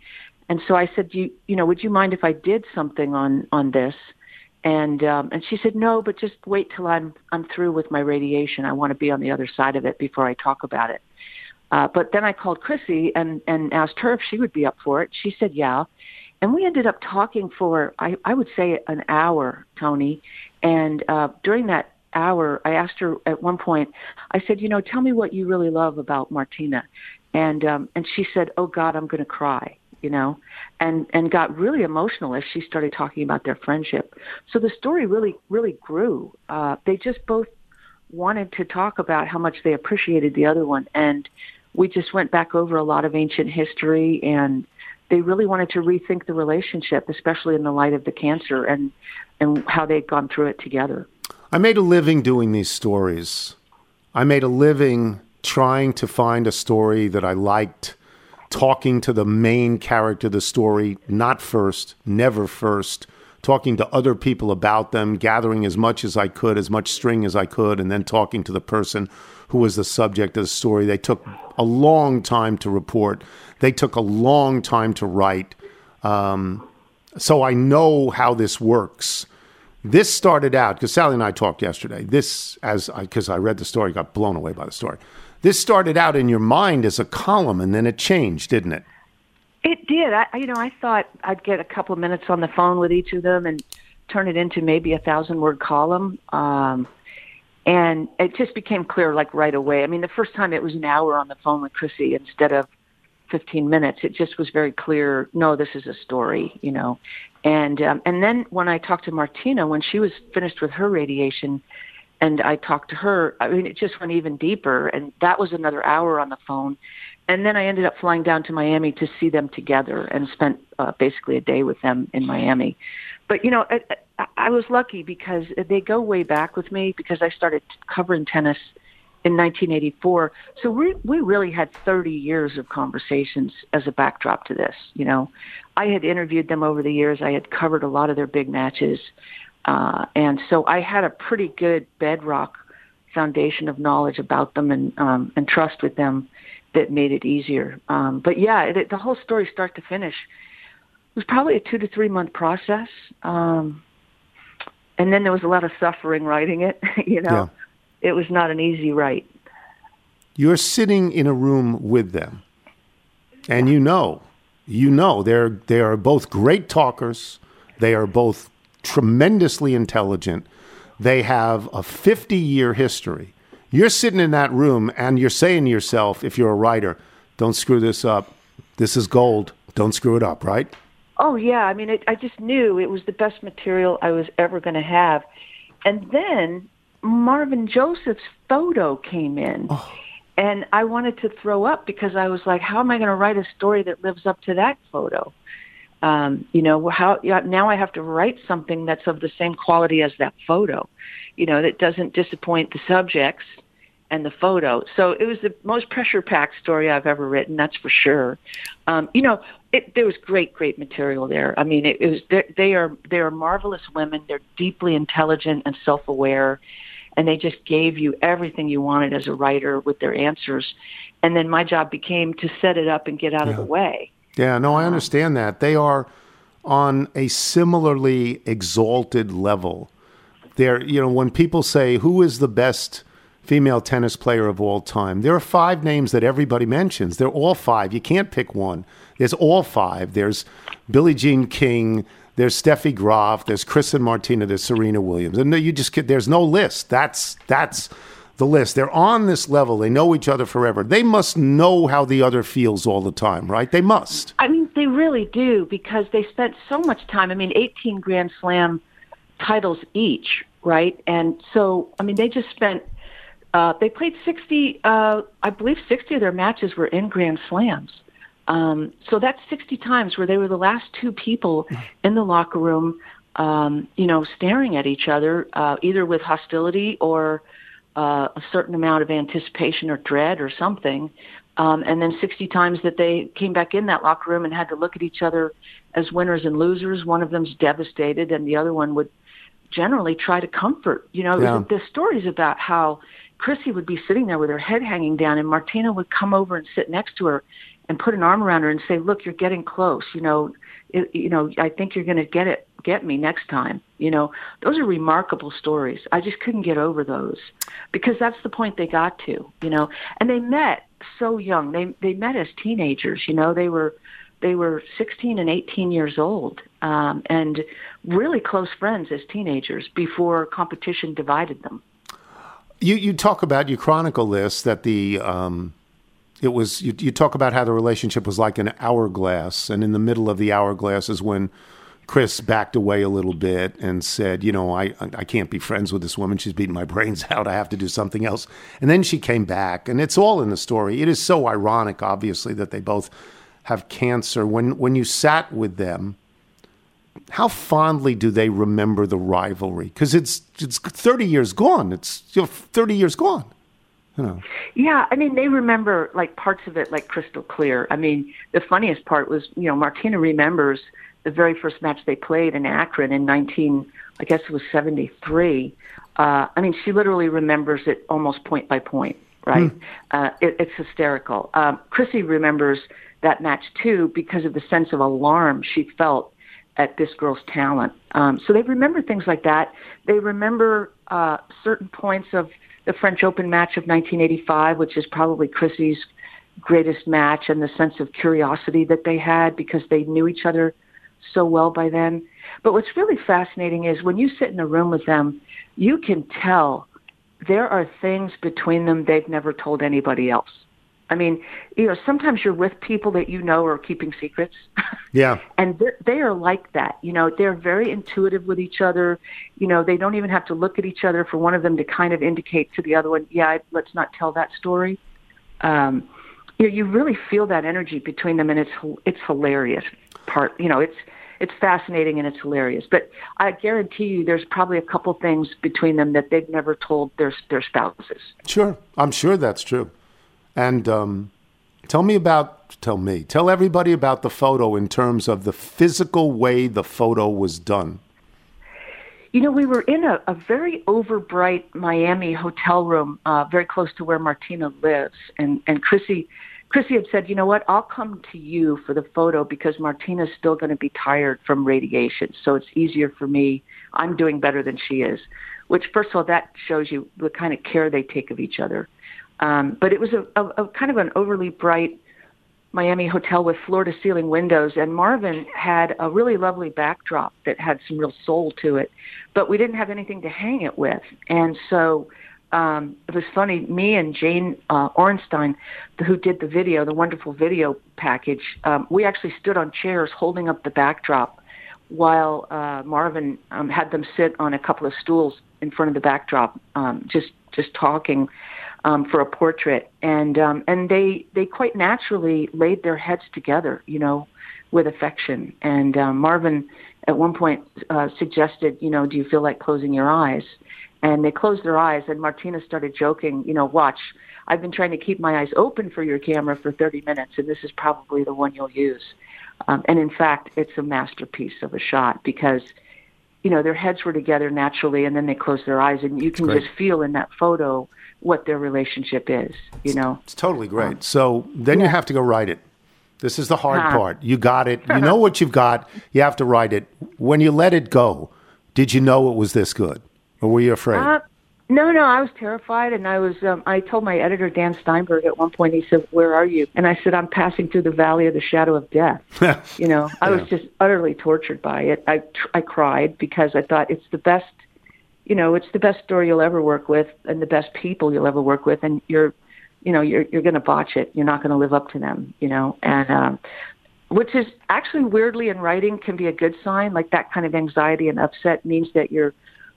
And so I said, you, you know, would you mind if I did something on, on this? And, um, and she said, no, but just wait till I'm, I'm through with my radiation. I want to be on the other side of it before I talk about it. Uh, but then I called Chrissy and, and asked her if she would be up for it. She said, yeah. And we ended up talking for, I, I would say, an hour, Tony. And uh, during that hour, I asked her at one point, I said, you know, tell me what you really love about Martina. And, um, and she said, oh, God, I'm going to cry, you know, and, and got really emotional as she started talking about their friendship. So the story really, really grew. Uh, they just both wanted to talk about how much they appreciated the other one. And we just went back over a lot of ancient history and they really wanted to rethink the relationship, especially in the light of the cancer and, and how they'd gone through it together. I made a living doing these stories. I made a living trying to find a story that I liked, talking to the main character of the story, not first, never first, talking to other people about them, gathering as much as I could, as much string as I could, and then talking to the person who was the subject of the story. They took a long time to report, they took a long time to write. Um, so I know how this works. This started out because Sally and I talked yesterday. This, as because I, I read the story, got blown away by the story. This started out in your mind as a column, and then it changed, didn't it? It did. I, you know, I thought I'd get a couple of minutes on the phone with each of them and turn it into maybe a thousand word column. Um, and it just became clear like right away. I mean, the first time it was an hour on the phone with Chrissy instead of 15 minutes. It just was very clear. No, this is a story, you know. And um, and then when I talked to Martina when she was finished with her radiation, and I talked to her, I mean, it just went even deeper. And that was another hour on the phone. And then I ended up flying down to Miami to see them together and spent uh, basically a day with them in Miami. But you know, I, I was lucky because they go way back with me because I started covering tennis in 1984. So we we really had 30 years of conversations as a backdrop to this. You know, I had interviewed them over the years. I had covered a lot of their big matches, uh, and so I had a pretty good bedrock foundation of knowledge about them and um, and trust with them that made it easier. Um, but yeah, it, the whole story, start to finish, was probably a two to three month process. Um, and then there was a lot of suffering writing it. (laughs) you know, yeah. it was not an easy write. You're sitting in a room with them, and you know, you know they're they are both great talkers. They are both tremendously intelligent. They have a 50 year history. You're sitting in that room and you're saying to yourself, if you're a writer, don't screw this up. This is gold. Don't screw it up, right? Oh yeah, I mean, it, I just knew it was the best material I was ever going to have. And then Marvin Joseph's photo came in. Oh. And I wanted to throw up because I was like, how am I going to write a story that lives up to that photo? Um, you know, how now I have to write something that's of the same quality as that photo, you know, that doesn't disappoint the subjects and the photo. So it was the most pressure packed story I've ever written, that's for sure. Um, you know, it, there was great, great material there. I mean, it, it was they are they are marvelous women. They're deeply intelligent and self aware, and they just gave you everything you wanted as a writer with their answers. And then my job became to set it up and get out yeah. of the way. Yeah, no, I um, understand that. They are on a similarly exalted level. They're, you know, when people say who is the best female tennis player of all time. There are five names that everybody mentions. They're all five. You can't pick one. There's all five. There's Billie Jean King. There's Steffi Graf. There's Kristen Martina. There's Serena Williams. And you just there's no list. That's that's the list. They're on this level. They know each other forever. They must know how the other feels all the time, right? They must. I mean, they really do because they spent so much time. I mean, 18 Grand Slam titles each, right? And so, I mean, they just spent uh, they played 60, uh, I believe 60 of their matches were in Grand Slams. Um, so that's 60 times where they were the last two people in the locker room, um, you know, staring at each other, uh, either with hostility or uh, a certain amount of anticipation or dread or something. Um, and then 60 times that they came back in that locker room and had to look at each other as winners and losers. One of them's devastated, and the other one would generally try to comfort. You know, yeah. the, stories about how Chrissy would be sitting there with her head hanging down, and Martina would come over and sit next to her and put an arm around her and say, "Look, you're getting close. You know, it, you know, I think you're going to get it, get me next time." You know, those are remarkable stories. I just couldn't get over those because that's the point they got to. You know, and they met so young. They they met as teenagers. You know, they were they were 16 and 18 years old um, and really close friends as teenagers before competition divided them you you talk about you chronicle this that the um, it was you, you talk about how the relationship was like an hourglass, and in the middle of the hourglass is when Chris backed away a little bit and said, "You know, I I can't be friends with this woman. She's beating my brains (laughs) out. I have to do something else." And then she came back, and it's all in the story. It is so ironic, obviously, that they both have cancer. When when you sat with them how fondly do they remember the rivalry? Because it's it's thirty years gone. It's you know, thirty years gone. You know. Yeah, I mean they remember like parts of it like crystal clear. I mean the funniest part was you know Martina remembers the very first match they played in Akron in nineteen I guess it was seventy three. Uh, I mean she literally remembers it almost point by point. Right, hmm. uh, it, it's hysterical. Um, Chrissy remembers that match too because of the sense of alarm she felt at this girl's talent. Um, so they remember things like that. They remember uh, certain points of the French Open match of 1985, which is probably Chrissy's greatest match, and the sense of curiosity that they had because they knew each other so well by then. But what's really fascinating is when you sit in a room with them, you can tell there are things between them they've never told anybody else. I mean, you know, sometimes you're with people that you know are keeping secrets. (laughs) Yeah. and they are like that. You know, they're very intuitive with each other. You know, they don't even have to look at each other for one of them to kind of indicate to the other one, yeah, let's not tell that story. Um, you know, you really feel that energy between them, and it's it's hilarious. Part, you know, it's it's fascinating and it's hilarious. But I guarantee you, there's probably a couple things between them that they've never told their their spouses. Sure, I'm sure that's true. And um, tell me about, tell me, tell everybody about the photo in terms of the physical way the photo was done. You know, we were in a, a very overbright Miami hotel room, uh, very close to where Martina lives, and and Chrissy, Chrissy had said, you know what, I'll come to you for the photo because Martina's still going to be tired from radiation, so it's easier for me. I'm doing better than she is, which first of all that shows you the kind of care they take of each other. Um, but it was a, a, a kind of an overly bright Miami hotel with floor to ceiling windows. And Marvin had a really lovely backdrop that had some real soul to it, but we didn't have anything to hang it with. And so um, it was funny, me and Jane uh, Ornstein, who did the video, the wonderful video package, um, we actually stood on chairs holding up the backdrop while uh, Marvin um, had them sit on a couple of stools in front of the backdrop, um, just just talking um, for a portrait, and um, and they they quite naturally laid their heads together, you know, with affection. And um, Marvin at one point uh, suggested, you know, do you feel like closing your eyes? And they closed their eyes, and Martina started joking, you know, watch. I've been trying to keep my eyes open for your camera for 30 minutes, and this is probably the one you'll use. Um, and in fact, it's a masterpiece of a shot because, you know, their heads were together naturally, and then they closed their eyes, and you can just feel in that photo what their relationship is. You know, It's totally great. So then you have to go write it. This is the hard Uh-huh. part. You got it. You (laughs) know what you've got. You have to write it. When you let it go, did you know it was this good? Or were you afraid? Uh, no, no, I was terrified, and I was. Um, I told my editor Dan Steinberg at one point. He said, "Where are you?" And I said, "I'm passing through the valley of the shadow of death." (laughs) you know, I was just utterly tortured by it. I I cried because I thought it's the best. You know, it's the best story you'll ever work with, and the best people you'll ever work with, and you're, you know, you're you're going to botch it. You're not going to live up to them. You know, and um, which is actually weirdly in writing can be a good sign. Like that kind of anxiety and upset means that you're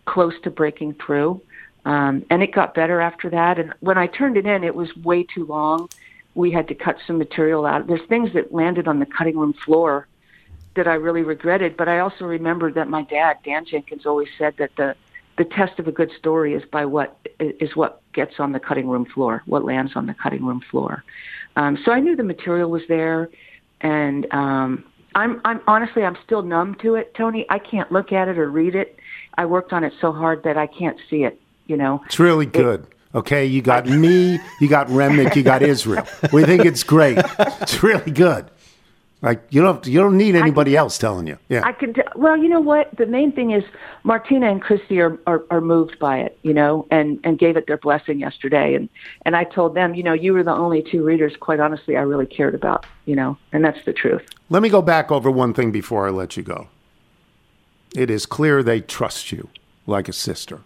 close to breaking through. Um, and it got better after that. And when I turned it in, it was way too long. We had to cut some material out. There's things that landed on the cutting room floor that I really regretted. But I also remembered that my dad, Dan Jenkins, always said that the the test of a good story is by what is what gets on the cutting room floor, what lands on the cutting room floor. Um, so I knew the material was there, and um, I'm I'm honestly I'm still numb to it, Tony. I can't look at it or read it. I worked on it so hard that I can't see it. You know, It's really good. Okay, you got me, you got Remnick, you got Israel. We think it's great. It's really good. Like you don't you don't need anybody else telling you. Yeah. I can. T- well, you know what? The main thing is Martina and Christy are, are are moved by it, you know, and and gave it their blessing yesterday. And and I told them, you know, you were the only two readers, quite honestly, I really cared about, you know, and that's the truth. Let me go back over one thing before I let you go. It is clear they trust you like a sister.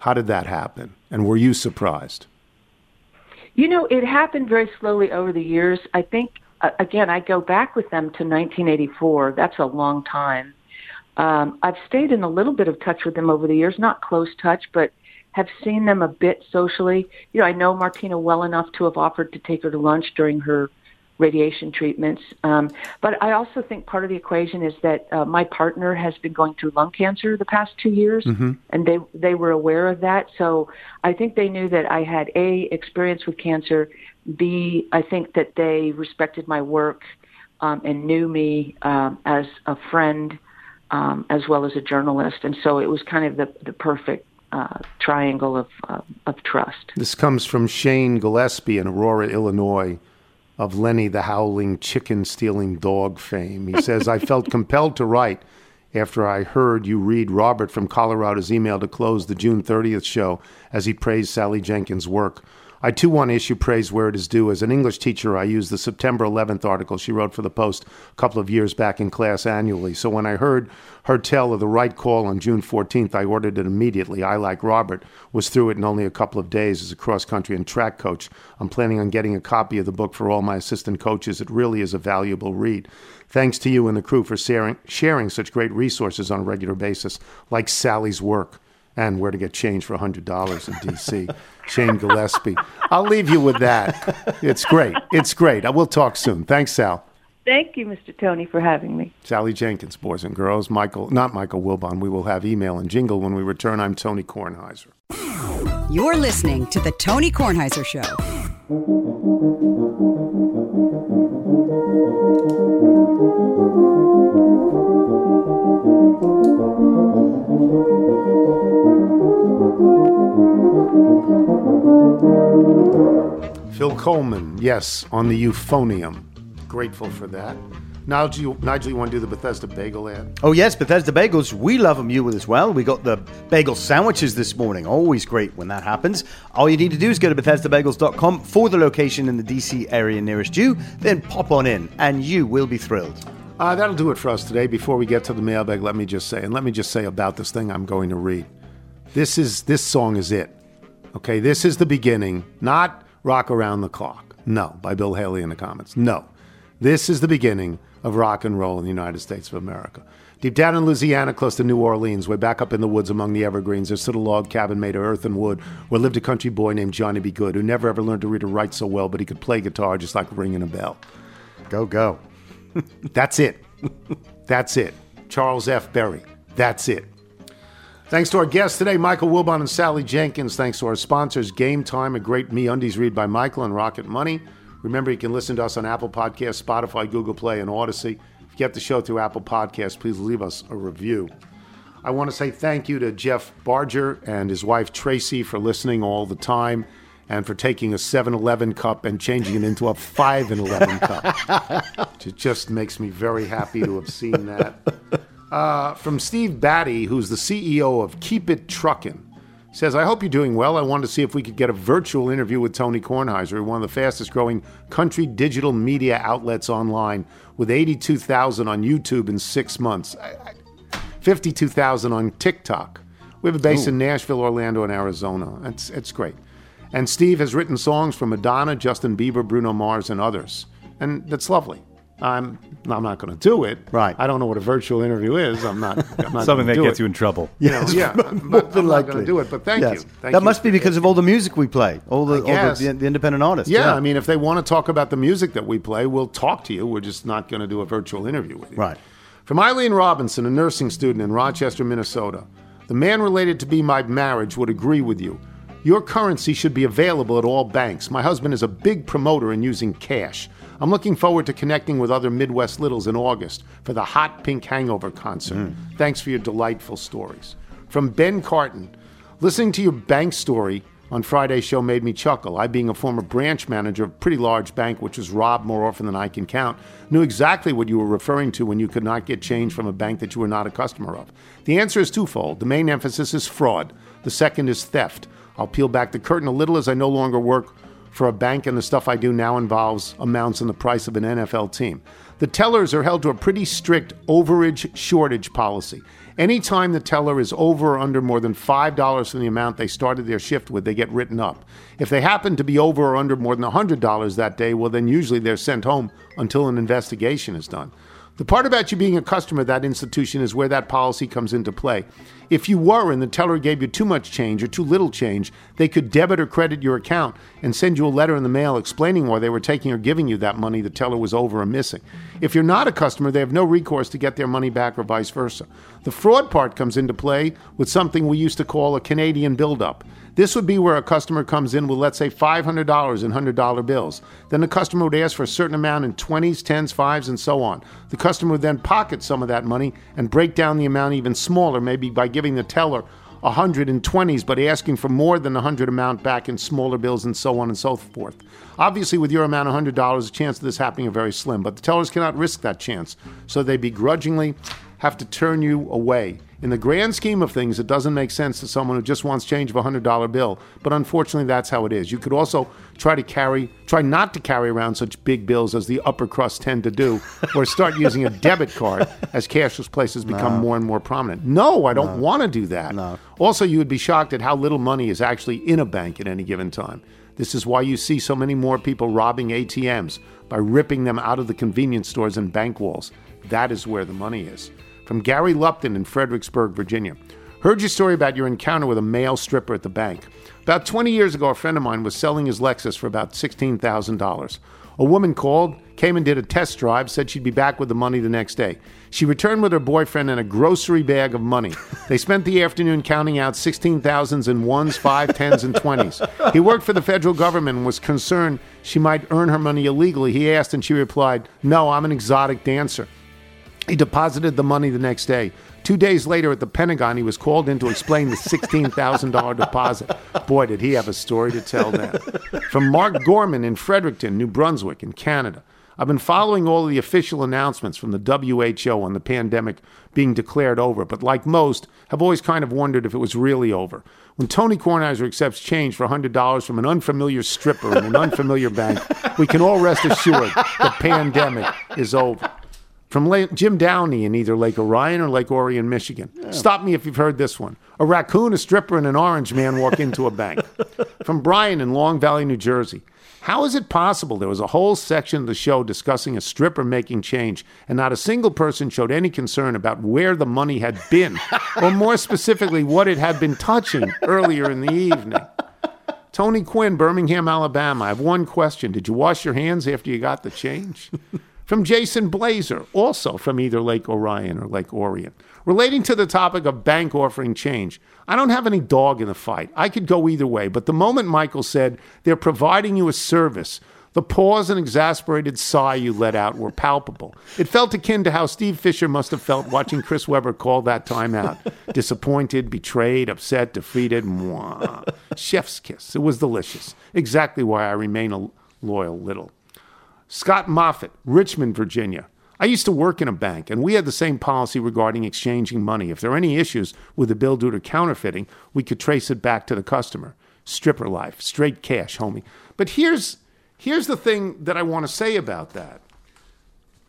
How did that happen? And were you surprised? You know, it happened very slowly over the years. I think, again, I go back with them to 1984. That's a long time. Um, I've stayed in a little bit of touch with them over the years, not close touch, but have seen them a bit socially. You know, I know Martina well enough to have offered to take her to lunch during her radiation treatments. Um, but I also think part of the equation is that uh, my partner has been going through lung cancer the past two years, and they they were aware of that. So I think they knew that I had a experience with cancer. B, I think that they respected my work um, and knew me um, as a friend um, as well as a journalist, and so it was kind of the the perfect uh, triangle of uh, of trust. This comes from Shane Gillespie in Aurora, Illinois, of Lenny the Howling Chicken Stealing Dog fame. He says, I felt (laughs) compelled to write after I heard you read Robert from Colorado's email to close the June 30th show as he praised Sally Jenkins' work. I too want to issue praise where it is due. As an English teacher, I used the September 11th article she wrote for the Post a couple of years back in class annually. So when I heard her tell of the right call on June 14th, I ordered it immediately. I, like Robert, was through it in only a couple of days as a cross country and track coach. I'm planning on getting a copy of the book for all my assistant coaches. It really is a valuable read. Thanks to you and the crew for sharing, sharing such great resources on a regular basis, like Sally's work and where to get change for $100 in D.C. (laughs) Shane Gillespie. I'll leave you with that. It's great. It's great. I will talk soon. Thanks, Sal. Thank you, Mr. Tony, for having me. Sally Jenkins, boys and girls. Michael, not Michael Wilbon. We will have email and jingle when we return. I'm Tony Kornheiser. You're listening to The Tony Kornheiser Show. Phil Coleman, yes, on the euphonium. Grateful for that. Nigel, you, Nigel, you want to do the Bethesda bagel ad? Oh, yes, Bethesda Bagels. We love them, you as well. We got the bagel sandwiches this morning. Always great when that happens. All you need to do is go to BethesdaBagels.com for the location in the DC area nearest you, then pop on in, and you will be thrilled. Uh, that'll do it for us today. Before we get to the mailbag, let me just say, and let me just say about this thing I'm going to read. This is this song is it. Okay, this is the beginning, not Rock Around the Clock. No, by Bill Haley in the comments. No. This is the beginning of rock and roll in the United States of America. Deep down in Louisiana, close to New Orleans, way back up in the woods among the evergreens, there stood a log cabin made of earth and wood where lived a country boy named Johnny B. Goode, who never ever learned to read or write so well, but he could play guitar just like ringing a bell. Go, go. That's it. That's it. Charles F. Berry. That's it. Thanks to our guests today, Michael Wilbon and Sally Jenkins. Thanks to our sponsors, Game Time, a great MeUndies read by Michael and Rocket Money. Remember, you can listen to us on Apple Podcasts, Spotify, Google Play, and Audacy. If you get the show through Apple Podcasts, please leave us a review. I want to say thank you to Jeff Barger and his wife Tracy for listening all the time and for taking a 7 Eleven cup and changing it into a 5 and 11 cup. (laughs) it just makes me very happy to have seen that. Uh, from Steve Batty, who's the CEO of Keep It Truckin', says, I hope you're doing well. I wanted to see if we could get a virtual interview with Tony Kornheiser, one of the fastest growing country digital media outlets online, with 82,000 on YouTube in six months, 52,000 on TikTok. We have a base Ooh. in Nashville, Orlando, and Arizona. It's, it's great. And Steve has written songs for Madonna, Justin Bieber, Bruno Mars, and others. And that's lovely. I'm I'm not going to do it. Right. I don't know what a virtual interview is. I'm not. I'm not (laughs) Something that gets it. you in trouble. You know, yeah, More but I'm than not going likely. to do it. But thank Yes. you. Thank that you. must be because of all the music we play, all the, all the, the, the independent artists. Yeah, I mean, if they want to talk about the music that we play, we'll talk to you. We're just not going to do a virtual interview with you. Right. From Eileen Robinson, a nursing student in Rochester, Minnesota. The man related to be my marriage would agree with you. Your currency should be available at all banks. My husband is a big promoter in using cash. I'm looking forward to connecting with other Midwest Littles in August for the Hot Pink Hangover concert. Mm. Thanks for your delightful stories. From Ben Carton, listening to your bank story on Friday's show made me chuckle. I, being a former branch manager of a pretty large bank, which was robbed more often than I can count, knew exactly what you were referring to when you could not get change from a bank that you were not a customer of. The answer is twofold. The main emphasis is fraud, the second is theft. I'll peel back the curtain a little as I no longer work for a bank, and the stuff I do now involves amounts in the price of an NFL team. The tellers are held to a pretty strict overage shortage policy. Anytime the teller is over or under more than $5 from the amount they started their shift with, they get written up. If they happen to be over or under more than $100 that day, well, then usually they're sent home until an investigation is done. The part about you being a customer of that institution is where that policy comes into play. If you were and the teller gave you too much change or too little change, they could debit or credit your account and send you a letter in the mail explaining why they were taking or giving you that money the teller was over or missing. If you're not a customer, they have no recourse to get their money back or vice versa. The fraud part comes into play with something we used to call a Canadian buildup. This would be where a customer comes in with, let's say, $500 in $100 bills. Then the customer would ask for a certain amount in 20s, 10s, 5s, and so on. The customer would then pocket some of that money and break down the amount even smaller, maybe by giving the teller 100 in 20s, but asking for more than the 100 amount back in smaller bills and so on and so forth. Obviously, with your amount of $100, the chance of this happening are very slim, but the tellers cannot risk that chance, so they begrudgingly have to turn you away. In the grand scheme of things, it doesn't make sense to someone who just wants change of a hundred dollar bill. But unfortunately, that's how it is. You could also try to carry, try not to carry around such big bills as the upper crust tend to do, or start (laughs) using a debit card as cashless places become No. more and more prominent. No, I don't No. want to do that. Also, you would be shocked at how little money is actually in a bank at any given time. This is why you see so many more people robbing ATMs by ripping them out of the convenience stores and bank walls. That is where the money is. From Gary Lupton in Fredericksburg, Virginia. Heard your story about your encounter with a male stripper at the bank. About 20 years ago, a friend of mine was selling his Lexus for about $16,000. A woman called, came and did a test drive, said she'd be back with the money the next day. She returned with her boyfriend and a grocery bag of money. They spent the afternoon counting out 16,000s in ones, five, tens, and 20s. He worked for the federal government and was concerned she might earn her money illegally. He asked, and she replied, No, I'm an exotic dancer. He deposited the money the next day. Two days later at the Pentagon, he was called in to explain the $16,000 (laughs) deposit. Boy, did he have a story to tell then. From Mark Gorman in Fredericton, New Brunswick, in Canada. I've been following all of the official announcements from the WHO on the pandemic being declared over, but like most, have always kind of wondered if it was really over. When Tony Kornheiser accepts change for $100 from an unfamiliar stripper in an unfamiliar bank, we can all rest assured the pandemic is over. From La- Jim Downey in either Lake Orion or Lake Orion, Michigan. Stop me if you've heard this one. A raccoon, a stripper, and an orange man walk into a bank. (laughs) From Brian in Long Valley, New Jersey. How is it possible there was a whole section of the show discussing a stripper making change, and not a single person showed any concern about where the money had been, (laughs) or more specifically, what it had been touching earlier in the evening? Tony Quinn, Birmingham, Alabama. I have one question. Did you wash your hands after you got the change? (laughs) from Jason Blazer, also from either Lake Orion or Lake Orion. Relating to the topic of bank offering change, I don't have any dog in the fight. I could go either way, but the moment Michael said they're providing you a service, the pause and exasperated sigh you let out were palpable. It felt akin to how Steve Fisher must have felt watching Chris Webber call that timeout. Disappointed, betrayed, upset, defeated. Mwah. Chef's kiss. It was delicious. Exactly why I remain a loyal little. Scott Moffat, Richmond, Virginia. I used to work in a bank, and we had the same policy regarding exchanging money. If there are any issues with the bill due to counterfeiting, we could trace it back to the customer. Stripper life, straight cash, homie. But here's here's the thing that I want to say about that.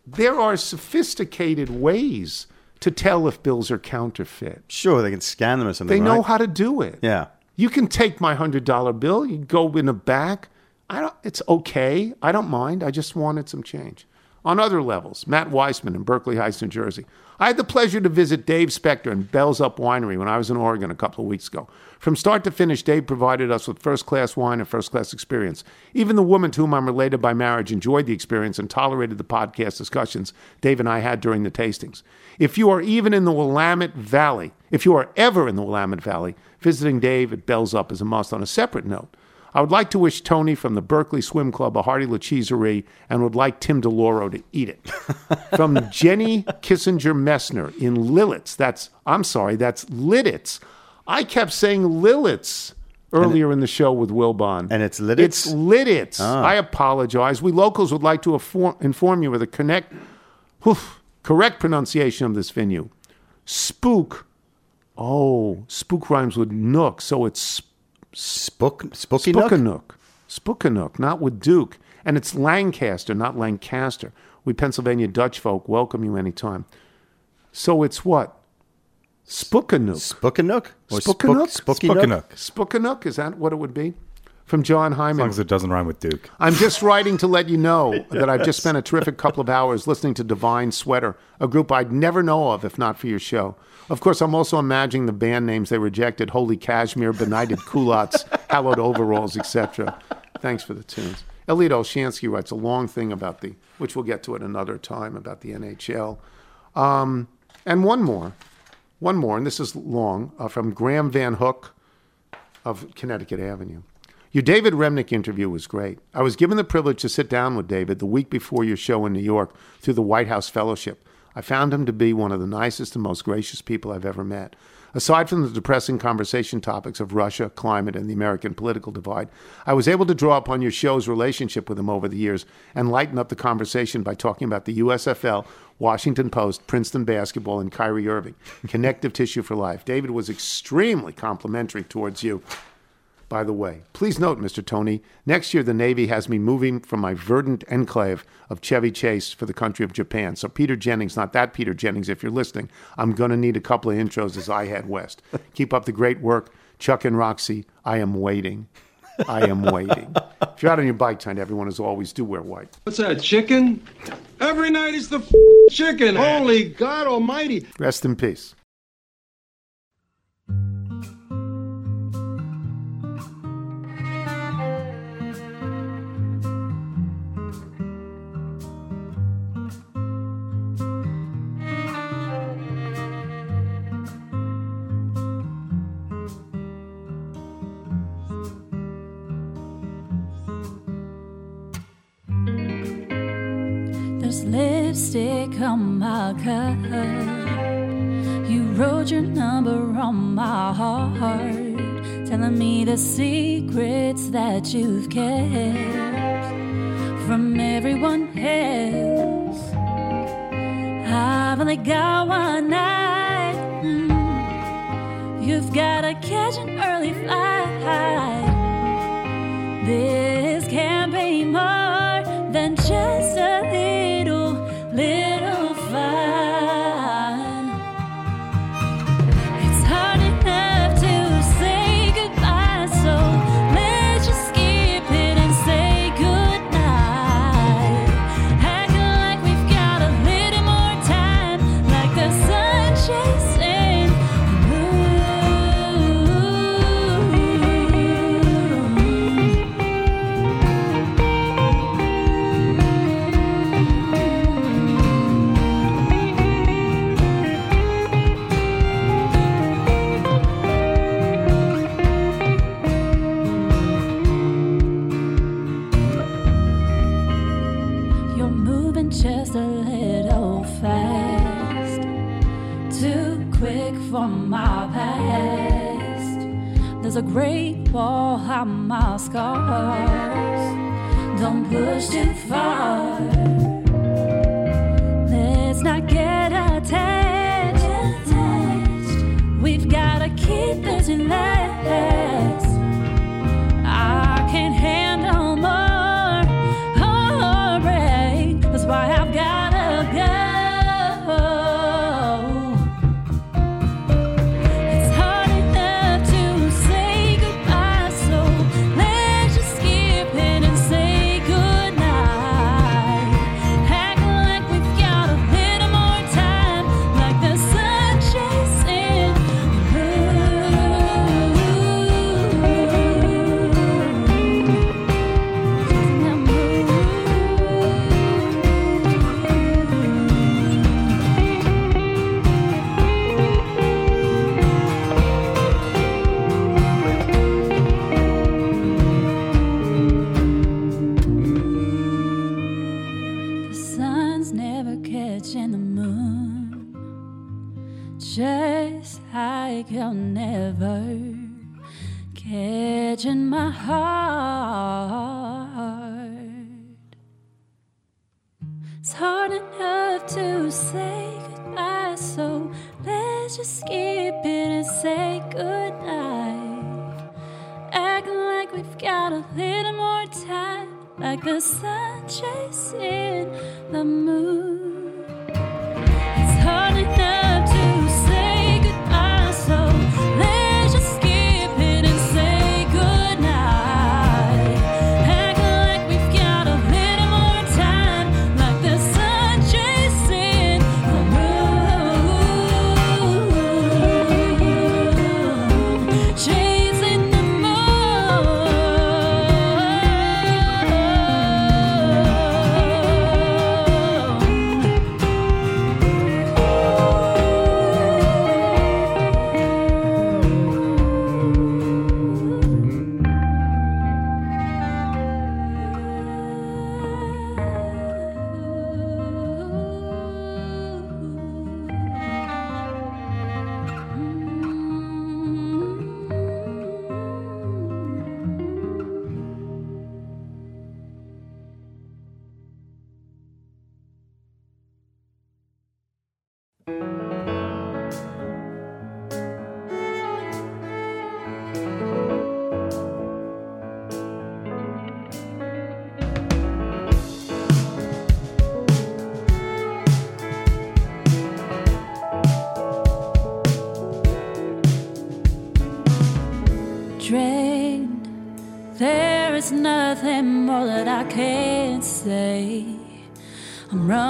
There are sophisticated ways to tell if bills are counterfeit. Sure, they can scan them or something. They know right? how to do it. Yeah. You can take my hundred dollar bill. You go in the back. I don't. It's okay. I don't mind. I just wanted some change. On other levels, Matt Weissman in Berkeley Heights, New Jersey. I had the pleasure to visit Dave Specter and Bell's Up Winery when I was in Oregon a couple of weeks ago. From start to finish, Dave provided us with first class wine and first class experience. Even the woman to whom I'm related by marriage enjoyed the experience and tolerated the podcast discussions Dave and I had during the tastings. If you are even in the Willamette Valley, if you are ever in the Willamette Valley, visiting Dave at Bell's Up is a must. On a separate note, I would like to wish Tony from the Berkeley Swim Club a hearty lacheserie and would like Tim DeLauro to eat it. (laughs) from Jenny Kissinger Messner in Lilitz. That's, I'm sorry, that's Lidditz. I kept saying Lilitz earlier in the show with Wilbon. And it's Lidditz? It's Lidditz. Ah. I apologize. We locals would like to inform, inform you of the connect, oof, correct pronunciation of this venue. Spook. Oh, spook rhymes with nook, so it's Spook, Spooky Nook? Spookanook. Spookanook, not with Duke. And it's Lancaster, not Lancaster. We Pennsylvania Dutch folk welcome you anytime. So it's what? Spookanook. Spookanook? Or spook- Spookanook. Spookanook, is that what it would be? From John Hyman. As long as it doesn't rhyme with Duke. I'm just writing to let you know (laughs) that I've just spent a terrific couple of hours listening to Divine Sweater, a group I'd never know of if not for your show. Of course, I'm also imagining the band names they rejected Holy Cashmere, Benighted Culottes, (laughs) Hallowed Overalls, etc. Thanks for the tunes. Elliot Olshansky writes a long thing about the, which we'll get to at another time, about the NHL. Um, and one more, one more, and this is long, uh, from Graham Van Hook of Connecticut Avenue. Your David Remnick interview was great. I was given the privilege to sit down with David the week before your show in New York through the White House Fellowship. I found him to be one of the nicest and most gracious people I've ever met. Aside from the depressing conversation topics of Russia, climate, and the American political divide, I was able to draw upon your show's relationship with him over the years and lighten up the conversation by talking about the USFL, Washington Post, Princeton basketball, and Kyrie Irving. Connective tissue for life. David was extremely complimentary towards you. By the way, please note, Mr. Tony, next year the Navy has me moving from my verdant enclave of Chevy Chase for the country of Japan. So, Peter Jennings, not that Peter Jennings, if you're listening, I'm going to need a couple of intros as I head west. (laughs) Keep up the great work. Chuck and Roxy, I am waiting. I am waiting. if you're out on your bike tonight, everyone, as always, do wear white. What's that, chicken? Every night is the f- chicken. Holy God Almighty. Rest in peace. On my cup. You wrote your number on my heart, telling me the secrets that you've kept from everyone else. I've only got one night. Mm. You've gotta catch an early flight. This scars. Don't push too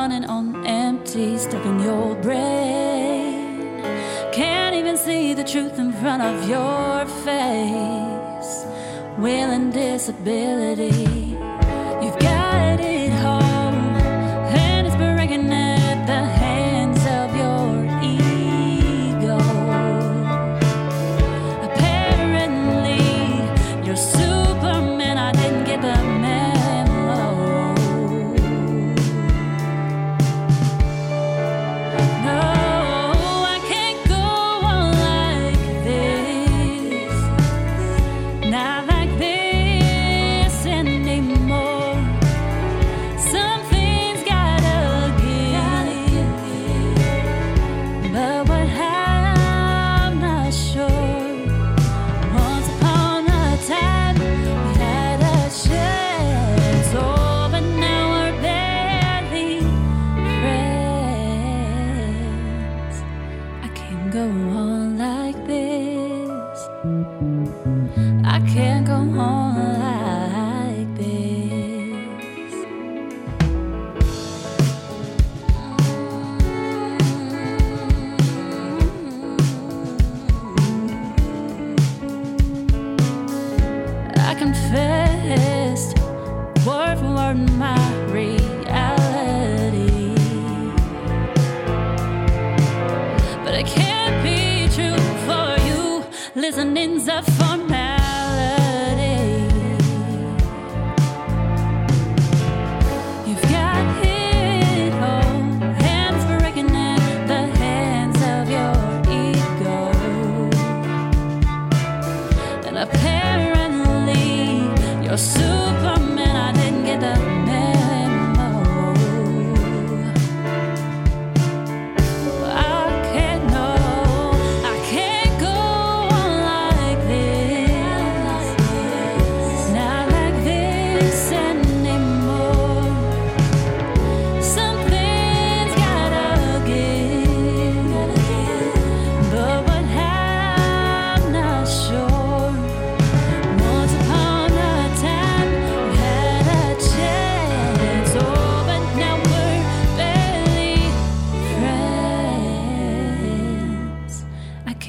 running on empty, stuck in your brain. Can't even see the truth in front of your face. Will and disability.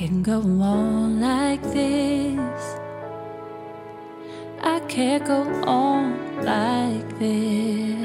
can go on like this. I can't go on like this.